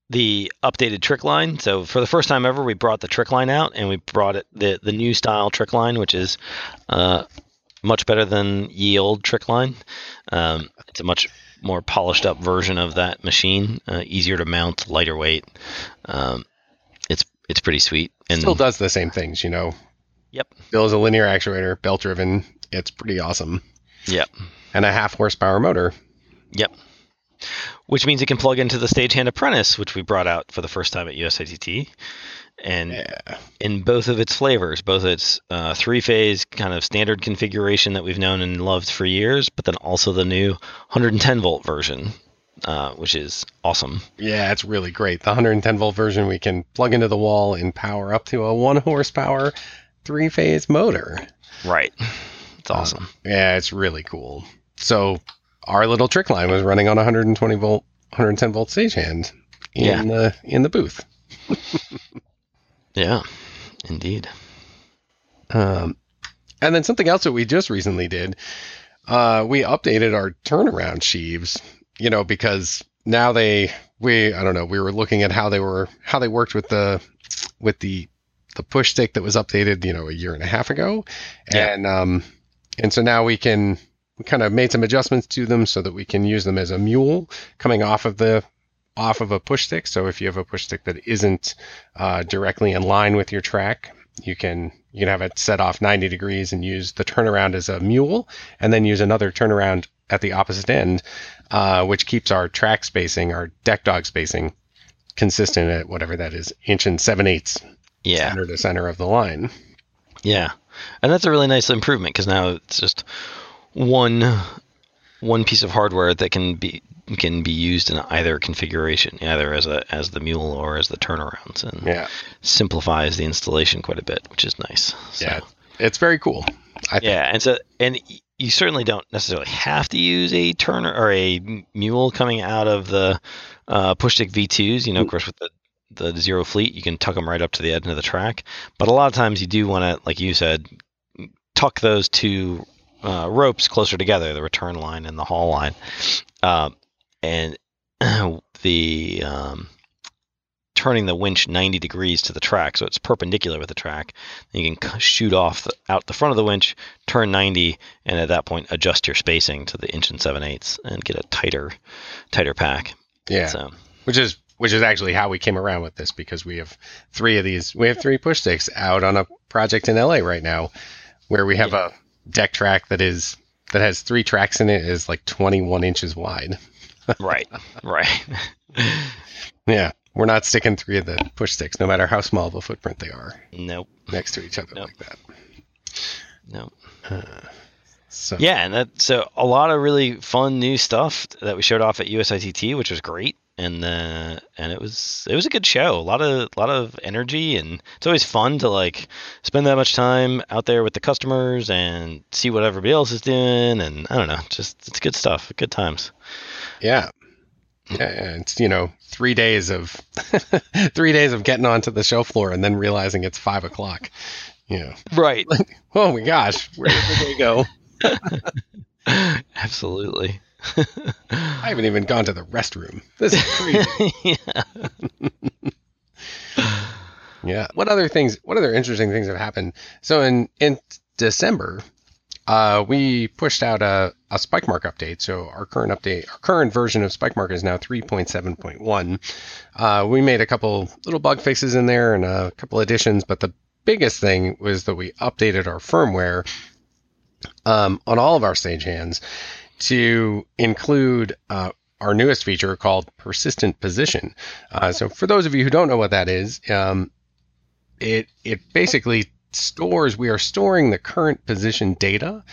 the updated trick line. So for the first time ever, we brought the trick line out, and we brought it the the new style trick line, which is uh, much better than ye old trick line. Um, it's a much more polished up version of that machine, uh, easier to mount, lighter weight. Um, it's it's pretty sweet, and Still does the same things, you know. Yep. Still is a linear actuator, belt driven. It's pretty awesome. Yep. And a half horsepower motor. Yep. Which means it can plug into the Stagehand Apprentice, which we brought out for the first time at USITT, and Yeah. in both of its flavors, both its uh, three-phase kind of standard configuration that we've known and loved for years, but then also the new 110 volt version, uh, which is awesome. Yeah, it's really great. The 110 volt version we can plug into the wall and power up to a one horsepower three phase motor. Right. It's Uh, awesome. Yeah, it's really cool. So our little trick line was running on 120 volt, 110 volt stagehand in Yeah. the in the booth. <laughs> yeah. Indeed. Um, and then something else that we just recently did, uh, we updated our turnaround sheaves. You know, because now they we I don't know we were looking at how they were how they worked with the with the the push stick that was updated, you know, a year and a half ago, Yeah. and um, and so now we can we kind of made some adjustments to them so that we can use them as a mule coming off of the off of a push stick. So if you have a push stick that isn't uh, directly in line with your track, you can you can have it set off 90 degrees and use the turnaround as a mule, and then use another turnaround at the opposite end, uh, which keeps our track spacing, our deck dog spacing, consistent at whatever that is, inch and seven eighths Yeah. center to center of the line. Yeah, and that's a really nice improvement because now it's just one one piece of hardware that can be can be used in either configuration, either as a as the mule or as the turnarounds, and Yeah, simplifies the installation quite a bit, which is nice. So, yeah, it's very cool. I think. yeah, and so and you certainly don't necessarily have to use a turner or a mule coming out of the uh, push stick V2s. You know, of course, with the the zero fleet, you can tuck them right up to the end of the track. But a lot of times, you do want to, like you said, tuck those two uh, ropes closer together, the return line and the haul line, um, and <clears throat> the um, turning the winch 90 degrees to the track, so it's perpendicular with the track. You can shoot off the, out the front of the winch, turn 90, and at that point adjust your spacing to the inch and seven eighths and get a tighter, tighter pack. yeah. So which is which is actually how we came around with this because we have three of these we have three push sticks out on a project in LA right now where we have a deck track that is that has three tracks in it is like 21 inches wide. <laughs> Right, right. yeah we're not sticking three of the push sticks no matter how small of a footprint they are nope, next to each other Nope. like that. Nope. so. Yeah, and that so a lot of really fun new stuff that we showed off at USITT, which was great, and uh, and it was it was a good show. A lot of lot of energy, and it's always fun to like spend that much time out there with the customers and see what everybody else is doing, and I don't know, just it's good stuff, good times. yeah yeah, it's you know three days of <laughs> three days of getting onto the show floor and then realizing it's five o'clock you know Right. <laughs> oh my gosh where did the day go <laughs> Absolutely. I haven't even gone to the restroom. This is crazy. <laughs> yeah. <laughs> yeah. What other things? What other interesting things have happened? So in in December, uh, we pushed out a, a Spike Mark update. So our current update, our current version of Spike Mark is now 3.7.1. Uh, we made a couple little bug fixes in there and a couple additions, but the biggest thing was that we updated our firmware um, on all of our stagehands to include uh, our newest feature called persistent position. Uh, so for those of you who don't know what that is, um, it it basically stores we are storing the current position data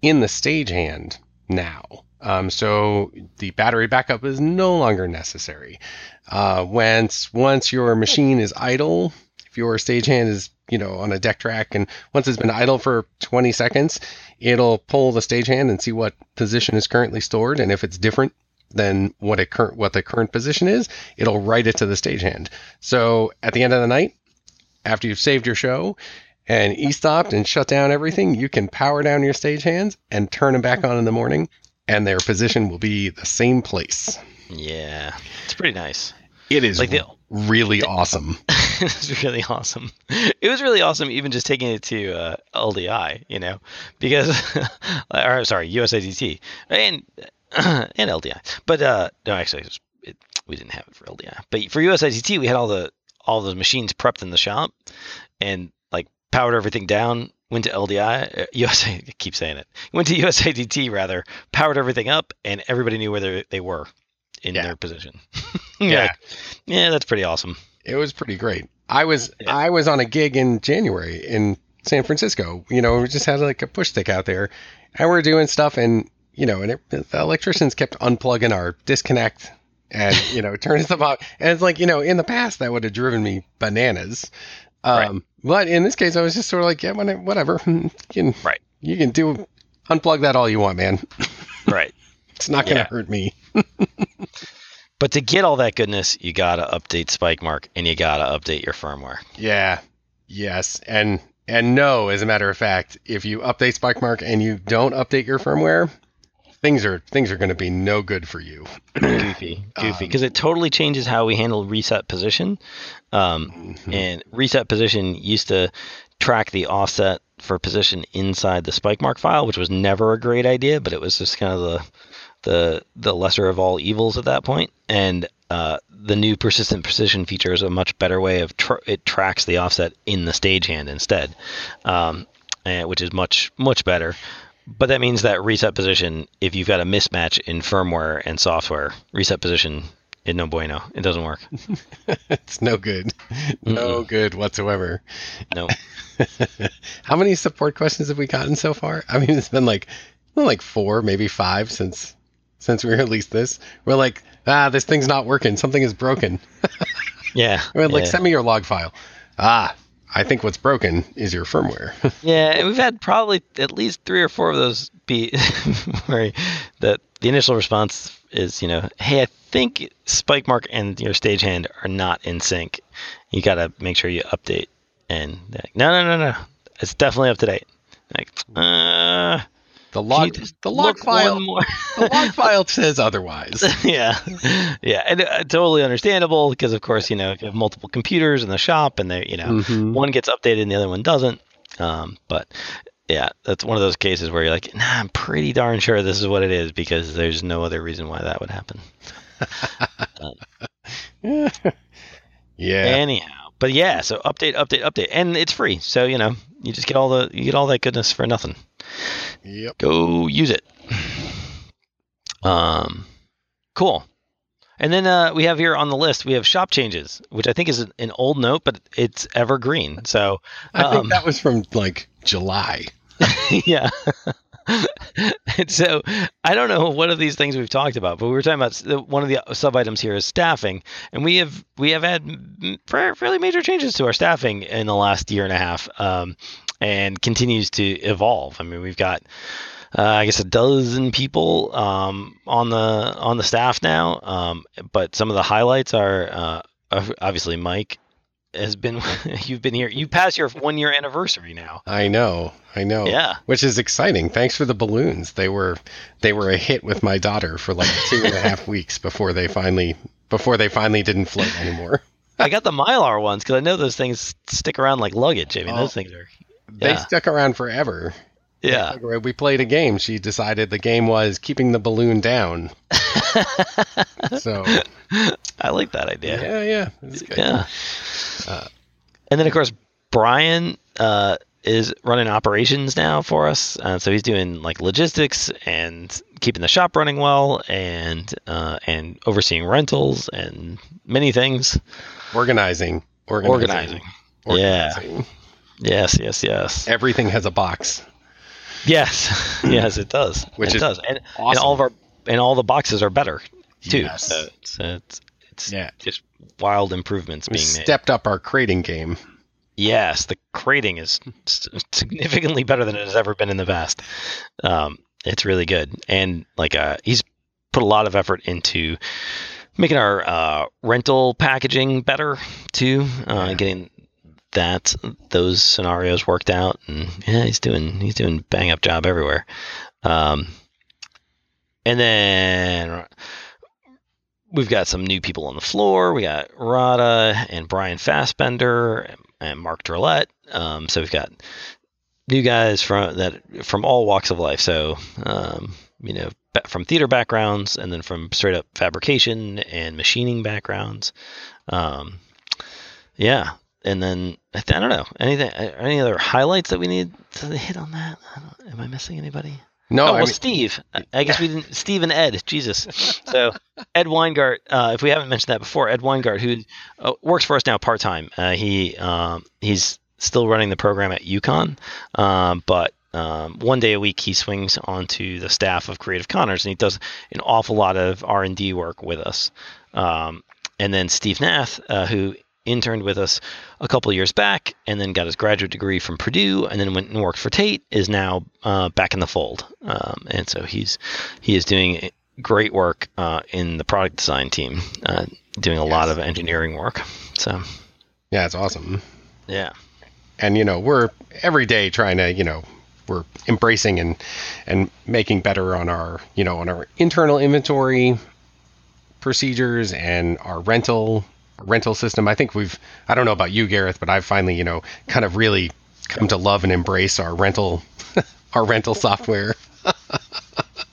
in the stagehand now. Um, so the battery backup is no longer necessary. Uh, once once your machine is idle, if your stagehand is you know on a deck track and once it's been idle for 20 seconds, it'll pull the stagehand and see what position is currently stored, and if it's different than what it current what the current position is, it'll write it to the stagehand. So at the end of the night, after you've saved your show and e-stopped and shut down everything, you can power down your stagehands and turn them back on in the morning, and their position will be the same place. Yeah. It's pretty nice. It is Like the really awesome. <laughs> <laughs> it's really awesome. It was really awesome, even just taking it to uh, LDI, you know, because, <laughs> or sorry, USITT and <clears throat> and LDI. But uh, no, actually, it was, it, we didn't have it for LDI. But for USITT, we had all the all the machines prepped in the shop, and like powered everything down. Went to LDI, uh, USA. <laughs> I keep saying it. Went to USITT rather, powered everything up, and everybody knew where they they were in Yeah. their position. Yeah. Like, yeah, that's pretty awesome. It was pretty great. I was Yeah. I was on a gig in January in San Francisco. You know, we just had like a push stick out there, and we are doing stuff, and you know, and it, the electricians kept unplugging our disconnect and you know <laughs> turning stuff off. And it's like you know, in the past that would have driven me bananas. Um, But in this case, I was just sort of like, yeah, whatever. <laughs> You can, Right. You can do unplug that all you want, man. <laughs> Right. It's not going to Yeah. hurt me. But to get all that goodness, you gotta update Spike Mark and you gotta update your firmware. Yeah. Yes. And and no, as a matter of fact, if you update SpikeMark and you don't update your firmware, things are things are going to be no good for you. goofy, <coughs> goofy, Um, because it totally changes how we handle reset position. Um, Mhm. and reset position used to track the offset for position inside the spike mark file, which was never a great idea, but it was just kind of the the the lesser of all evils at that point. And uh, the new persistent precision feature is a much better way of tr- it tracks the offset in the stagehand instead, um, and, which is much much better. But that means that reset position, if you've got a mismatch in firmware and software, reset position it no bueno. It doesn't work. <laughs> it's no good, no good whatsoever. No. <laughs> How many support questions have we gotten so far? I mean, it's been like well, like four, maybe five since <laughs> since we released this. We're like, ah, this thing's not working. Something is broken. <laughs> Yeah. <laughs> We're like, yeah. send me your log file. Ah, I think what's broken is your firmware. Yeah, and we've had probably at least three or four of those be where that the initial response is, you know, hey, I think Spike Mark and your stagehand are not in sync. You got to make sure you update. And like, no, no, no, no, it's definitely up to date. Like, uh, the log, you the log file, more? the log <laughs> file says otherwise. <laughs> yeah, yeah, and uh, totally understandable because, of course, you know, if you have multiple computers in the shop and they, you know, Mhm. one gets updated and the other one doesn't. Um, but yeah, that's one of those cases where you're like, nah, I'm pretty darn sure this is what it is because there's no other reason why that would happen. <laughs> yeah. Anyhow, but yeah, so update, update, update, and it's free. So you know, you just get all the you get all that goodness for nothing. Yep. Go use it. Um, cool. And then uh, we have here on the list we have shop changes, which I think is an, an old note, but it's evergreen. So I um, think that was from like July. <laughs> yeah. and <laughs> so I don't know what of these things we've talked about, but we were talking about one of the sub items here is staffing, and we have we have had fairly major changes to our staffing in the last year and a half, um, and continues to evolve. I mean, we've got. Uh, I guess a dozen people um, on the on the staff now, um, but some of the highlights are uh, obviously Mike has been <laughs> you've been here you passed your one year anniversary now. I know. I know. Yeah, Which is exciting. Thanks for the balloons. They were they were a hit with my daughter for like two and a half <laughs> weeks before they finally before they finally didn't float anymore. I got the Mylar ones because I know those things stick around like luggage. I mean, Oh. those things are. They Yeah. stuck around forever. Yeah. We played a game. She decided the game was keeping the balloon down. <laughs> So I like that idea. yeah, yeah. Yeah. Uh, and then, of course, Brian uh, is running operations now for us. Uh, so he's doing like logistics and keeping the shop running well and uh, and overseeing rentals and many things. Organizing, organizing, Organizing. organizing. Yes, yes, yes. Everything has a box. Yes. <laughs> yes, it does. Which it is does. And, and all of our and all the boxes are better too. Yes. So it's, it's, it's Yeah. just wild improvements We being made. stepped up our crating game. Yes, the crating is significantly better than it has ever been in the past. Um, it's really good, and like uh, he's put a lot of effort into making our uh, rental packaging better too, uh, Yeah. getting that those scenarios worked out, and yeah, he's doing he's doing bang up job everywhere. Um, and then we've got some new people on the floor. We got Rada and Brian Fassbender and Mark Drillette. Um, so we've got new guys from that from all walks of life. So um, you know, from theater backgrounds, and then from straight up fabrication and machining backgrounds. Um, yeah, and then I, th- I don't know anything. Any other highlights that we need to hit on that? I am I missing anybody? No, oh, well, mean, Steve. I- I guess we didn't. Steve and Ed. Jesus. So <laughs> Ed Weingart. Uh, if we haven't mentioned that before, Ed Weingart, who uh, works for us now part time. Uh, he um, he's still running the program at UConn, um, but um, one day a week he swings onto the staff of Creative Conners, and he does an awful lot of R and D work with us. Um, and then Steve Nath, uh, who interned with us a couple of years back and then got his graduate degree from Purdue and then went and worked for Tait is now uh, back in the fold. Um, and so he's he is doing great work uh, in the product design team, uh, doing a lot of engineering work. So yeah, it's awesome. yeah, And you know, we're every day trying to, you know, we're embracing and and making better on our you know on our internal inventory procedures and our rental rental system. I think we've I don't know about you, Gareth, but I've finally you know kind of really come to love and embrace our rental <laughs> our rental software. <laughs>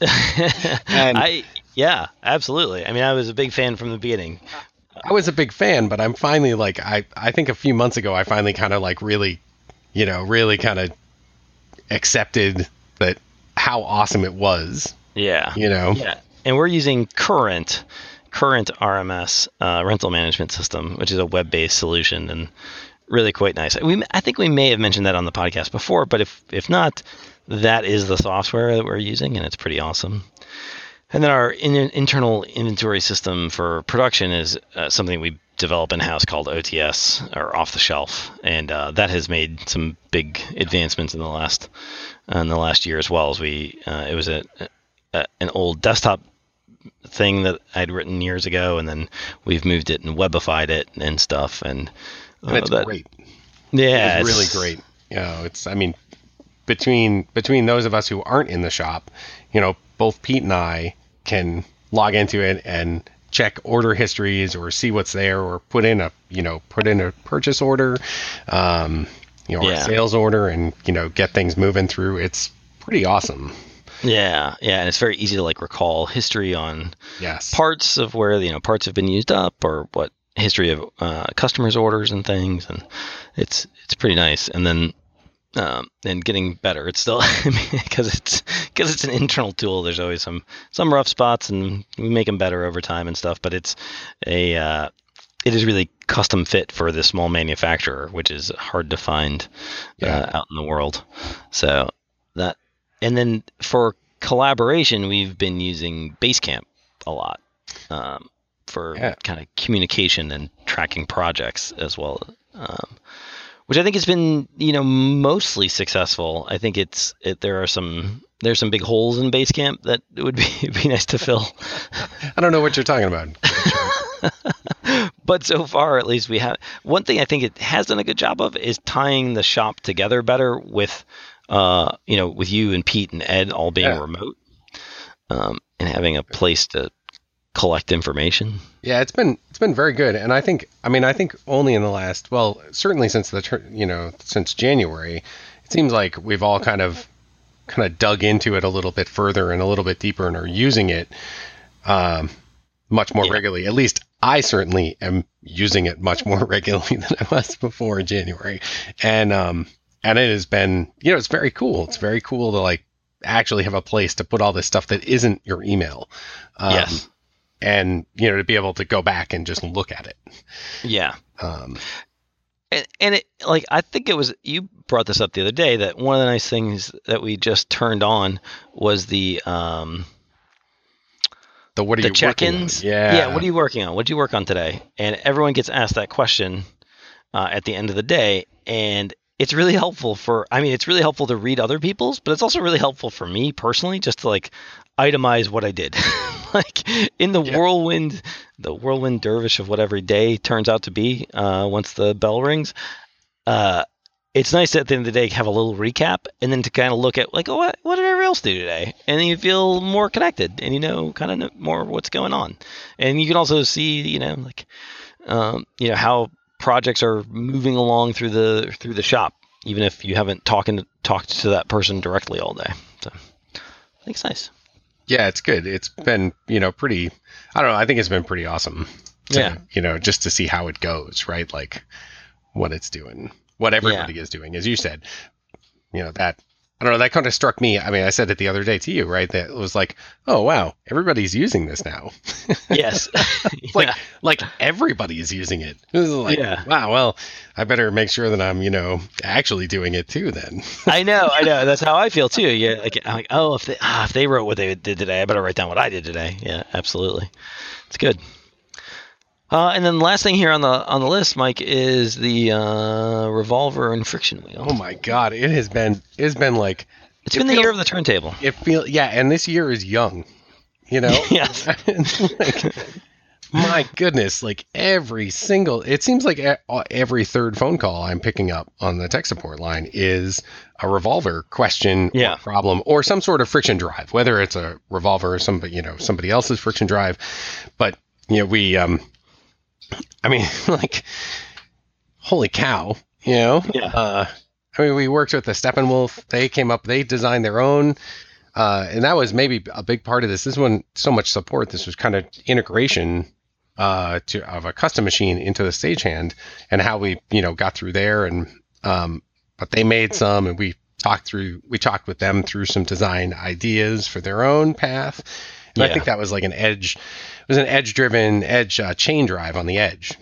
and I yeah, absolutely. I mean, I was a big fan from the beginning. I was a big fan, but I'm finally like I I think a few months ago I finally kind of like really, you know, really kind of accepted that how awesome it was. Yeah. You know. Yeah. And we're using Current Current RMS uh, rental management system, which is a web-based solution and really quite nice. We I think we may have mentioned that on the podcast before, but if if not, that is the software that we're using, and it's pretty awesome. And then our in, internal inventory system for production is uh, something we develop in house called OTS or off the shelf, and uh, that has made some big advancements in the last in the last year as well. As we, uh, it was a, a, an old desktop thing that I'd written years ago, and then we've moved it and webified it and stuff, and, and it's that, great. Yeah, it's really great. You know, it's I mean, between between those of us who aren't in the shop, you know, both Pete and I can log into it and check order histories or see what's there or put in a you know put in a purchase order um, you know yeah. a sales order and you know get things moving through it's pretty awesome yeah yeah and it's very easy to like recall history on yes parts of where you know parts have been used up or what history of uh, customers orders and things and it's it's pretty nice and then um, and getting better. It's still <laughs> because it's because it's an internal tool. There's always some some rough spots, and we make them better over time and stuff. But it's a uh, it is really custom fit for the small manufacturer, which is hard to find yeah. uh, out in the world. So that and then for collaboration, we've been using Basecamp a lot um, for yeah. kind of communication and tracking projects as well. Um, which I think has been you know mostly successful. I think it's it, there are some there's some big holes in Basecamp that it would be <laughs> be nice to fill. <laughs> I don't know what you're talking about. <laughs> but so far, at least we have one thing I think it has done a good job of is tying the shop together better with, uh, you know, with you and Pete and Ed all being yeah. remote, um, and having a place to collect information. Yeah, it's been it's been very good, and I think I mean I think only in the last well certainly since the you know since January, it seems like we've all kind of kind of dug into it a little bit further and a little bit deeper and are using it um, much more yeah. regularly. At least I certainly am using it much more <laughs> regularly than I was before January, and um and it has been you know it's very cool. It's very cool to like actually have a place to put all this stuff that isn't your email. Um, yes and you know to be able to go back and just look at it. Yeah. Um, and, and it like I think it was you brought this up the other day that one of the nice things that we just turned on was the um the what are the you check-ins. Yeah. Yeah. What are you working on? What did you work on today? And everyone gets asked that question uh, at the end of the day, and it's really helpful for i mean it's really helpful to read other people's but it's also really helpful for me personally just to like itemize what i did <laughs> like in the yeah. whirlwind, the whirlwind dervish of what every day turns out to be uh, once the bell rings. Uh, it's nice at the end of the day to have a little recap and then to kind of look at like, oh, what, what did everybody else do today? And then you feel more connected and you know kind of more what's going on. And you can also see, you know, like, um, you know, how projects are moving along through the through the shop, even if you haven't talking talked to that person directly all day. So I think it's nice. Yeah, it's good. It's been, you know, pretty I don't know, I think it's been pretty awesome. To, yeah. You know, just to see how it goes, right? Like what it's doing. What everybody yeah. is doing. As you said. You know, that I don't know, that kind of struck me. I mean, I said it the other day to you, right? That it was like, oh wow, everybody's using this now. <laughs> yes. <laughs> like <laughs> like everybody is using it. It was like, yeah. wow, well, I better make sure that I'm, you know, actually doing it too then. I know, I know. That's how I feel too. Yeah, like I'm like, oh, if they ah, if they wrote what they did today, I better write down what I did today. Yeah, absolutely. It's good. Uh, and then the last thing here on the on the list, Mike, is the uh, revolver and friction wheel. Oh my god, it has been it's been like it's it been feels, the year of the turntable. It feel yeah, and this year is young, you know. <laughs> yes. <laughs> like, my goodness, like every single, it seems like e- every third phone call I'm picking up on the tech support line is a revolver question Yeah. or problem or some sort of friction drive, whether it's a revolver or somebody, you know, somebody else's friction drive. But, you know, we, um, I mean, <laughs> like, holy cow, you know? Yeah. Uh, I mean, we worked with the Steppenwolf. They came up, they designed their own uh, and that was maybe a big part of this. This wasn't so much support. This was kind of integration uh, to of a custom machine into the stagehand and how we you know got through there. And um, but they made some, and we talked through. We talked with them through some design ideas for their own path. And I think that was like an edge. It was an edge driven edge uh, chain drive on the edge.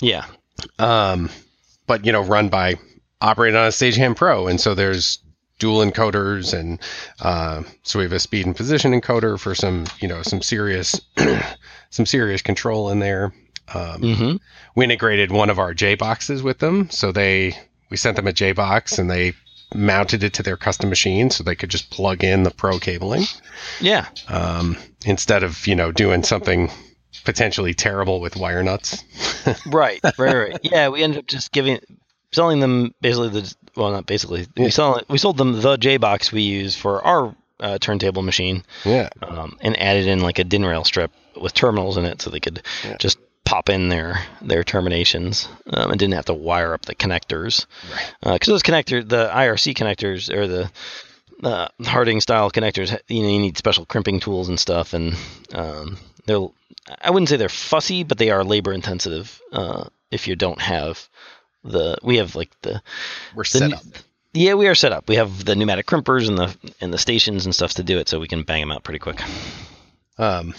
Yeah. Um, but you know, run by operated on a Stagehand Pro, and so there's dual encoders, and uh, so we have a speed and position encoder for some, you know, some serious, <clears throat> some serious control in there. Um, Mm-hmm. we integrated one of our J boxes with them, so they we sent them a J box, and they mounted it to their custom machine, so they could just plug in the Pro cabling Yeah. um, instead of you know doing something potentially terrible with wire nuts. <laughs> Right. Right. Right. yeah. We ended up just giving, selling them basically the well, not basically. Yeah. We sell we sold them the J box we use for our uh, turntable machine, yeah. um, and added in like a DIN rail strip with terminals in it, so they could Yeah. just pop in their their terminations um, and didn't have to wire up the connectors. Right. Because those connector, the IRC connectors or the uh, Harting style connectors, you know, you need special crimping tools and stuff, and um, they're I wouldn't say they're fussy, but they are labor intensive. Uh, if you don't have the, we have like the We're the set up. Yeah, we are set up. We have the pneumatic crimpers and the and the stations and stuff to do it, so we can bang them out pretty quick. Um,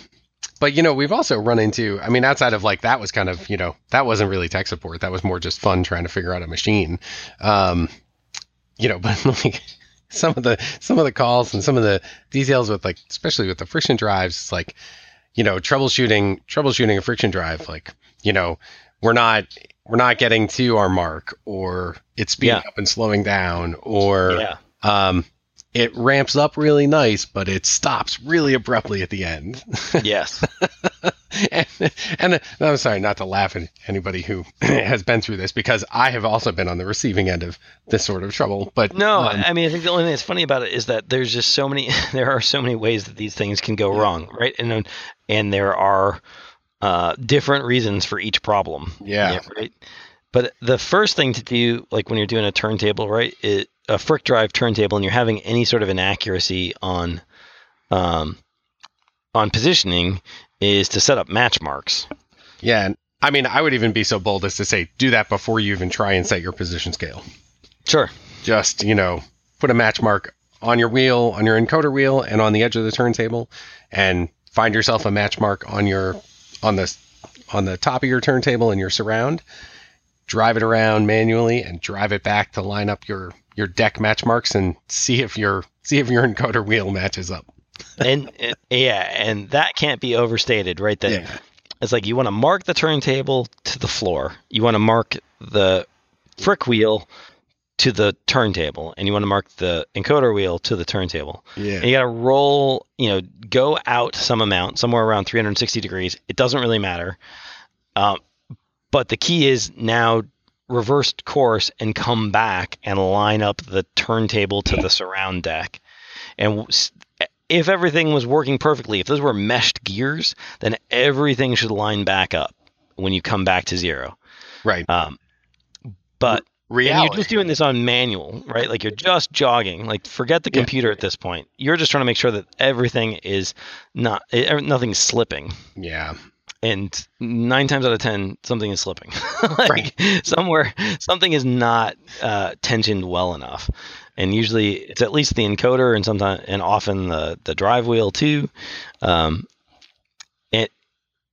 but you know, we've also run into. I mean, outside of like that was kind of you know that wasn't really tech support. That was more just fun trying to figure out a machine. Um, you know, <laughs> but like some of the some of the calls and some of the details with like especially with the friction drives, it's like you know troubleshooting troubleshooting a friction drive. Like you know, we're not we're not getting to our mark, or it's speeding Yeah. up and slowing down, or Yeah, um, it ramps up really nice, but it stops really abruptly at the end. <laughs> yes, and, and I'm sorry not to laugh at anybody who <clears throat> has been through this because I have also been on the receiving end of this sort of trouble. But no. um, I mean, I think the only thing that's funny about it is that there's just so many. <laughs> There are so many ways that these things can go wrong, right? And and there are uh, different reasons for each problem. yeah, right. But the first thing to do, like when you're doing a turntable, right, it, a frick drive turntable, and you're having any sort of inaccuracy on, um, on positioning, is to set up match marks. yeah. And I mean, I would even be so bold as to say, do that before you even try and set your position scale. Sure. Just you know, put a match mark on your wheel, on your encoder wheel, and on the edge of the turntable, and find yourself a match mark on your on the on the top of your turntable and your surround. Drive it around manually and drive it back to line up your your deck match marks and see if your see if your encoder wheel matches up. and yeah, and that can't be overstated, right? That Yeah. it's like you want to mark the turntable to the floor. You want to mark the frick wheel to the turntable, and you want to mark the encoder wheel to the turntable. Yeah. And you got to roll, you know, go out some amount, somewhere around 360 degrees. It doesn't really matter. Um, but the key is now reversed course and come back and line up the turntable to the surround deck. And if everything was working perfectly, if those were meshed gears, then everything should line back up when you come back to zero. Right. Um, but and Reality. you're just doing this on manual, right? Like you're just jogging. Like forget the Yeah. computer at this point. You're just trying to make sure that everything is not, nothing's slipping. yeah. And nine times out of ten, something is slipping. <laughs> like somewhere, something is not uh, tensioned well enough. And usually, it's at least the encoder, and sometimes, and often the the drive wheel too. Um, it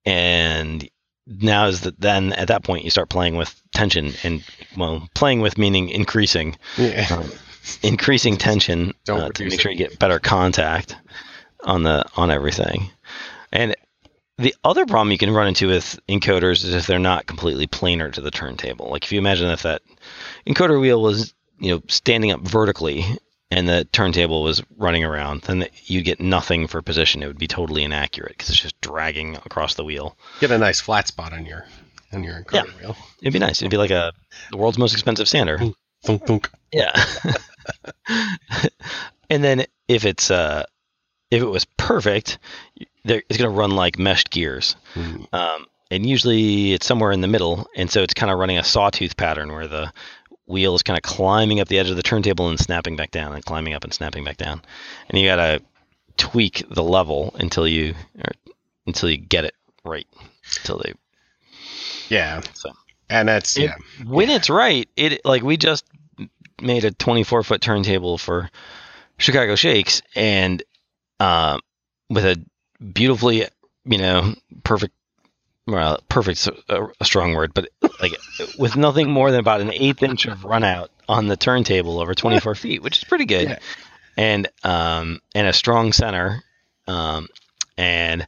and now is that then at that point you start playing with tension and well playing with meaning increasing Yeah. um, increasing tension uh, to make sure you get better contact on the on everything and the other problem you can run into with encoders is if they're not completely planar to the turntable like if you imagine if that encoder wheel was you know standing up vertically and the turntable was running around, then you'd get nothing for position. It would be totally inaccurate because it's just dragging across the wheel. Get a nice flat spot on your on your encoder Yeah. wheel. It'd be nice. It'd be like a the world's most expensive sander. Thunk, thunk. Yeah. <laughs> and then if it's uh if it was perfect, it's going to run like meshed gears. Hmm. Um, and usually it's somewhere in the middle, and so it's kind of running a sawtooth pattern where the wheel is kind of climbing up the edge of the turntable and snapping back down, and climbing up and snapping back down, and you got to tweak the level until you until you get it right. Until they Yeah. So. And that's It- yeah. when it's right, it like we just made a 24 foot turntable for Chicago Shakes, and um, with a beautifully, you know, perfect. Well, perfect's a, a strong word, but like <laughs> with nothing more than about an eighth inch of run out on the turntable over 24 feet, which is pretty good, Yeah. and um, and a strong center, um, and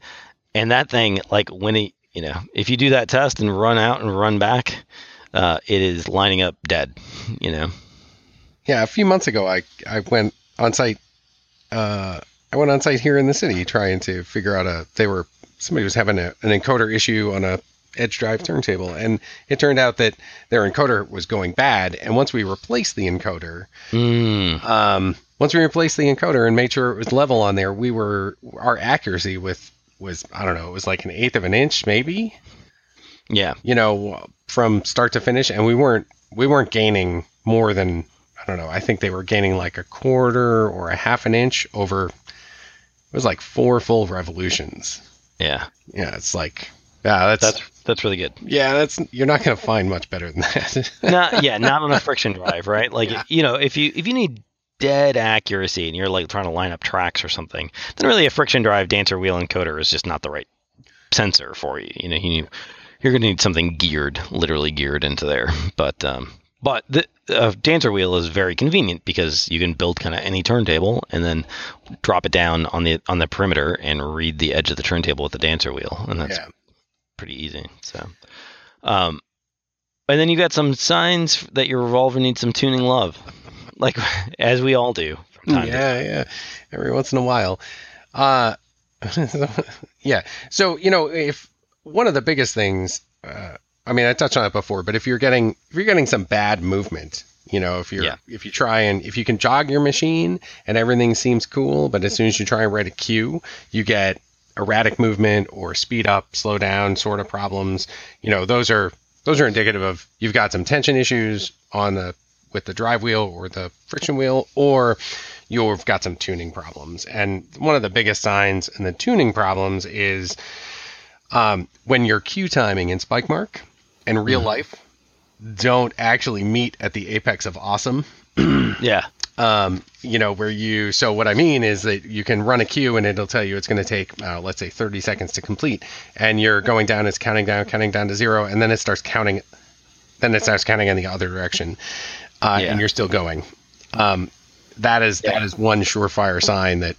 and that thing like when it you know if you do that test and run out and run back, uh, it is lining up dead, you know. Yeah, a few months ago, I I went on site. Uh, I went on site here in the city trying to figure out a. They were somebody was having a, an encoder issue on a edge drive turntable, and it turned out that their encoder was going bad. And once we replaced the encoder, Mm, um, once we replaced the encoder and made sure it was level on there, we were our accuracy with was I don't know, it was like an eighth of an inch maybe yeah, you know, from start to finish, and we weren't we weren't gaining more than I don't know. I think they were gaining like a quarter or a half an inch over. It was like four full revolutions. yeah. Yeah, it's like yeah, that's, That's that's really good. yeah, that's you're not gonna find much better than that. <laughs> not yeah, not on a friction drive, right? Like Yeah. you know, if you if you need dead accuracy and you're like trying to line up tracks or something, then really a friction drive dancer wheel encoder is just not the right sensor for you. You know, you need, you're going to need something geared, literally geared into there. <laughs> But um, but the uh, dancer wheel is very convenient because you can build kind of any turntable and then drop it down on the on the perimeter and read the edge of the turntable with the dancer wheel, and that's yeah, pretty easy. So, um, and then you got some signs that your revolver needs some tuning love, like <laughs> as we all do from time to yeah, yeah. Every once in a while, uh, <laughs> yeah. So you know, if one of the biggest things, uh, I mean, I touched on it before, but if you're getting if you're getting some bad movement, you know, if you're Yeah. if you try and if you can jog your machine and everything seems cool, but as soon as you try and write a cue, you get erratic movement or speed up, slow down sort of problems. You know, those are those are indicative of you've got some tension issues on the with the drive wheel or the friction wheel, or you've got some tuning problems. And one of the biggest signs in the tuning problems is um, when your cue timing in Spikemark and real life don't actually meet at the apex of awesome. <clears throat> yeah, Um, you know, where you, so what I mean is that you can run a cue and it'll tell you it's going to take, uh, let's say 30 seconds to complete. And you're going down, it's counting down, counting down to zero, and then it starts counting, then it starts counting in the other direction. Uh, Yeah. and you're still going. Um, that is, that Yeah. is one surefire sign that,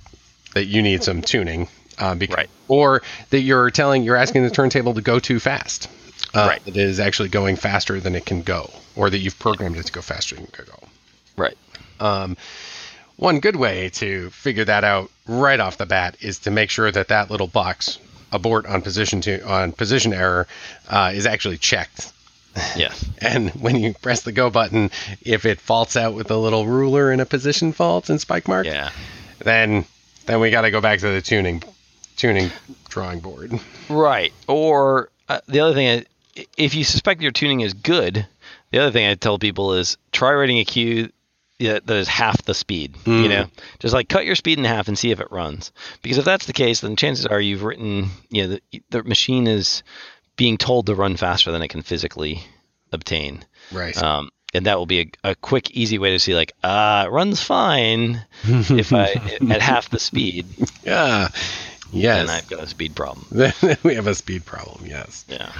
that you need some tuning. Uh, because, Right. Or that you're telling, you're asking the turntable to go too fast. Uh, Right. That it is actually going faster than it can go, or that you've programmed it to go faster than it can go. right. Um, one good way to figure that out right off the bat is to make sure that that little box abort on position to on position error uh, is actually checked. <laughs> Yes. And when you press the go button, if it faults out with a little ruler and a position fault and Spikemark, Yeah. then then we got to go back to the tuning tuning drawing board. Right. Or uh, the other thing, I- if you suspect your tuning is good, the other thing I tell people is try writing a cue that that is half the speed. You Mm. know, just like cut your speed in half and see if it runs. Because if that's the case, then chances are you've written, you know, the, the machine is being told to run faster than it can physically obtain. Right. Um, and that will be a, a quick, easy way to see, like, ah, it runs fine <laughs> if I at half the speed, yeah. then Yes. I've got a speed problem. <laughs> Then we have a speed problem. Yes. Yeah.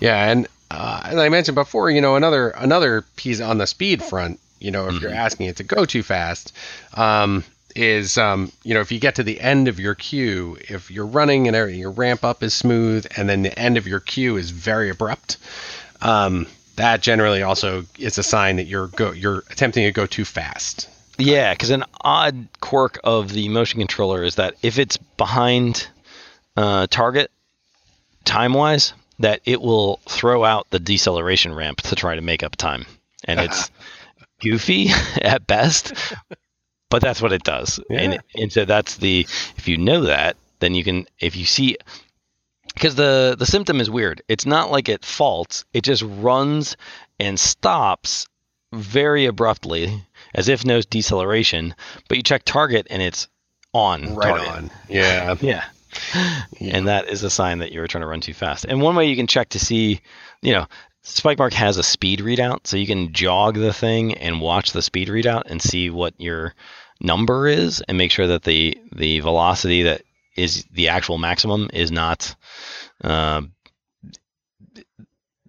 Yeah, and uh, as I mentioned before, you know, another another piece on the speed front, you know, if you're asking it to go too fast, um, is um, you know, if you get to the end of your cue, if you're running and everything, your ramp up is smooth, and then the end of your cue is very abrupt, um, that generally also is a sign that you're go you're attempting to go too fast. Yeah, because an odd quirk of the motion controller is that if it's behind uh, target time wise, that it will throw out the deceleration ramp to try to make up time. And <laughs> it's goofy <laughs> at best, but that's what it does. Yeah. And, and so that's the, if you know that, then you can, if you see, because the, the symptom is weird. It's not like it faults, it just runs and stops very abruptly as if no deceleration, but you check target and it's on Right target. on. Yeah. Yeah. And that is a sign that you're trying to run too fast. And one way you can check to see, you know, Spikemark has a speed readout, so you can jog the thing and watch the speed readout and see what your number is and make sure that the the velocity that is the actual maximum is not uh,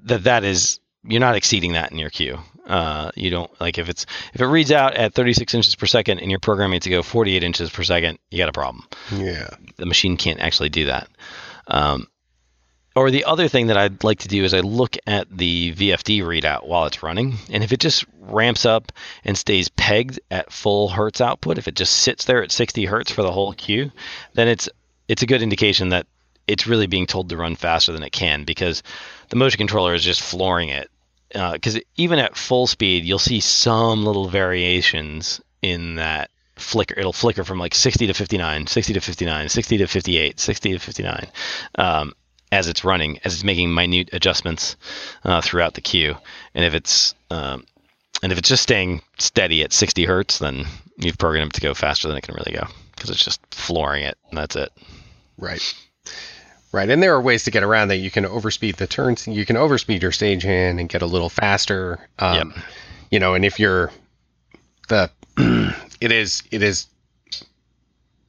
that that is you're not exceeding that in your cue. Uh, you don't like if it's if it reads out at 36 inches per second and you're programming it to go 48 inches per second, you got a problem Yeah. the machine can't actually do that. Um, or the other thing that I'd like to do is I look at the VFD readout while it's running, and if it just ramps up and stays pegged at full hertz output, if it just sits there at 60 hertz for the whole cue, then it's it's a good indication that it's really being told to run faster than it can because the motion controller is just flooring it. Because even at full speed, you'll see some little variations in that flicker. It'll flicker from like 60 to 59, 60 to 59, 60 to 58, 60 to 59 um, as it's running, as it's making minute adjustments uh, throughout the cue. And if it's um, and if it's just staying steady at 60 hertz, then you've programmed it to go faster than it can really go because it's just flooring it, and that's it. Right. Right. And there are ways to get around that. You can overspeed the turns. You can overspeed your stagehand and get a little faster. Um, You know, and if you're the, <clears throat> it is, it is,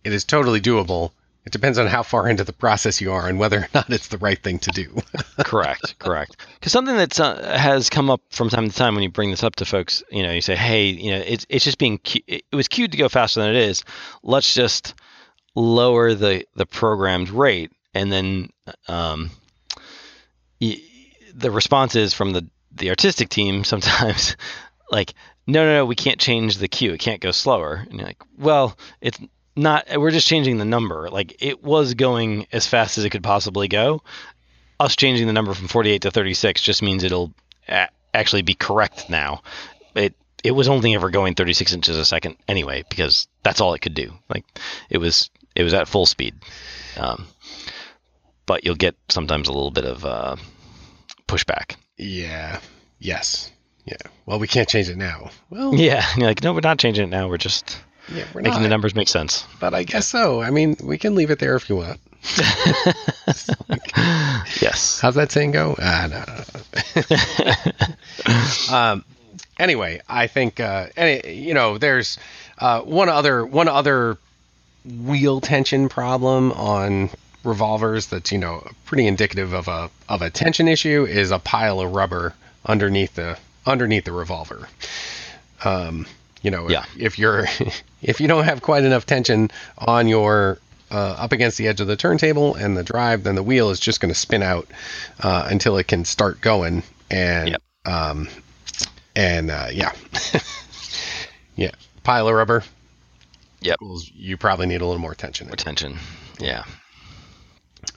it is totally doable. It depends on how far into the process you are and whether or not it's the right thing to do. <laughs> correct, correct. Because something that uh, has come up from time to time when you bring this up to folks, you know, you say, "Hey, you know, it's it's just being cu- it was cued to go faster than it is. Let's just lower the the programmed rate." And then um, y- the response is from the the artistic team <laughs> sometimes like, "No, no, no, we can't change the cue. It can't go slower." And you're like, "Well, it's." Not, we're just changing the number. Like it was going as fast as it could possibly go us changing the number from 48 to 36 just means it'll a- actually be correct now. It it was only ever going 36 inches a second anyway because that's all it could do. Like it was it was at full speed. Um, but you'll get sometimes a little bit of uh, pushback. yeah. Yes. Yeah. Well, we can't change it now. Well, <laughs> Yeah, you're like no, we're not changing it now. We're just yeah, we're making not. the numbers make sense. But I guess so. I mean, we can leave it there if you want. <laughs> yes. How's that saying go? Ah, no. <laughs> um, anyway, I think uh, any, you know, there's uh, one other one other wheel tension problem on revolvers that's you know pretty indicative of a of a tension issue is a pile of rubber underneath the underneath the revolver. Um, you know, Yeah. if you're <laughs> if you don't have quite enough tension on your uh, up against the edge of the turntable and the drive, then the wheel is just going to spin out uh, until it can start going. And Yep. um, and uh, yeah, <laughs> yeah, pile of rubber. Yep. You probably need a little more tension. Retention. Yeah.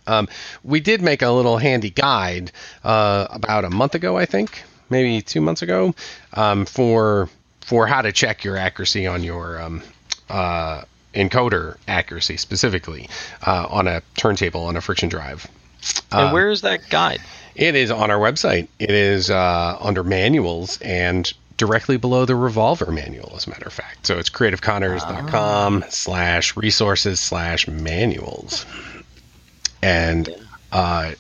Um, we did make a little handy guide uh, about a month ago, I think, maybe two months ago, um, for for how to check your accuracy on your um, uh, encoder accuracy specifically uh, on a turntable on a friction drive. And Um, where is that guide? It is on our website. It is uh, under manuals and directly below the revolver manual, as a matter of fact. So it's creativeconners.com slash resources slash manuals. And uh,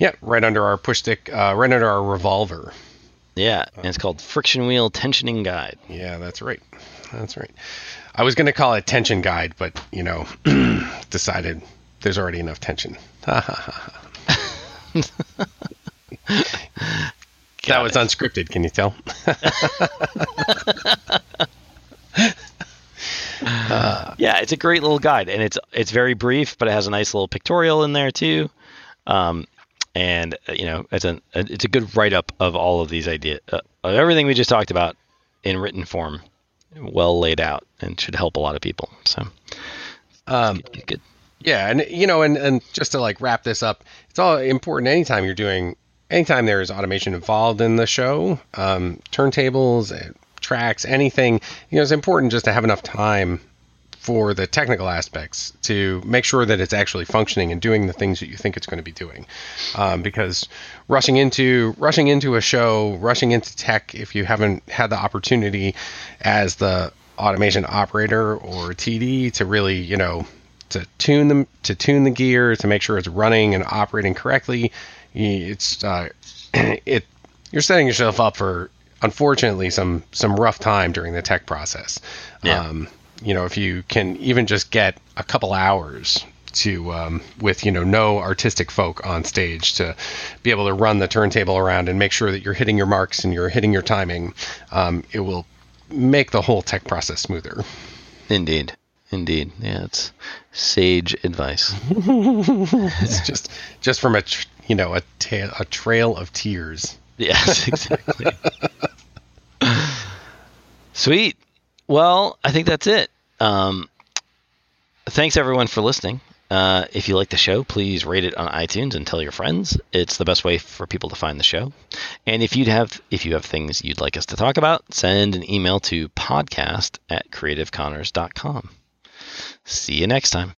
yeah, right under our push stick, uh, right under our revolver. Yeah, and it's called Friction Wheel Tensioning Guide. Yeah, that's right. That's right. I was going to call it tension guide, but you know, <clears throat> decided there's already enough tension. <laughs> that was unscripted. Can you tell? <laughs> <laughs> Yeah, it's a great little guide, and it's it's very brief, but it has a nice little pictorial in there too. Um, and uh, you know, it's a it's a good write up of all of these ideas, uh, of everything we just talked about in written form. well laid out and should help a lot of people. So, Um, good, good. Yeah, and you know, and and just to like wrap this up, it's all important anytime you're doing, anytime there is automation involved in the show, um, turntables, uh, tracks, anything. You know, it's important just to have enough time for the technical aspects to make sure that it's actually functioning and doing the things that you think it's going to be doing. Um, because rushing into rushing into a show, rushing into tech, if you haven't had the opportunity as the automation operator or TD to really, you know, to tune them to tune the gear to make sure it's running and operating correctly, it's uh, <clears throat> it you're setting yourself up for unfortunately some some rough time during the tech process. Yeah. Um, you know, if you can even just get a couple hours to um, with you know no artistic folk on stage to be able to run the turntable around and make sure that you're hitting your marks and you're hitting your timing, um, it will make the whole tech process smoother. Indeed. Indeed. Yeah, it's sage advice. <laughs> <laughs> it's just just from a tr- you know a ta- a trail of tears. Yes, <laughs> exactly. Sweet. Well, I think that's it. Um, thanks everyone for listening. Uh, if you like the show, please rate it on iTunes and tell your friends. It's the best way for people to find the show. And if you'd have if you have things you'd like us to talk about, send an email to podcast at creativeconners.com. See you next time.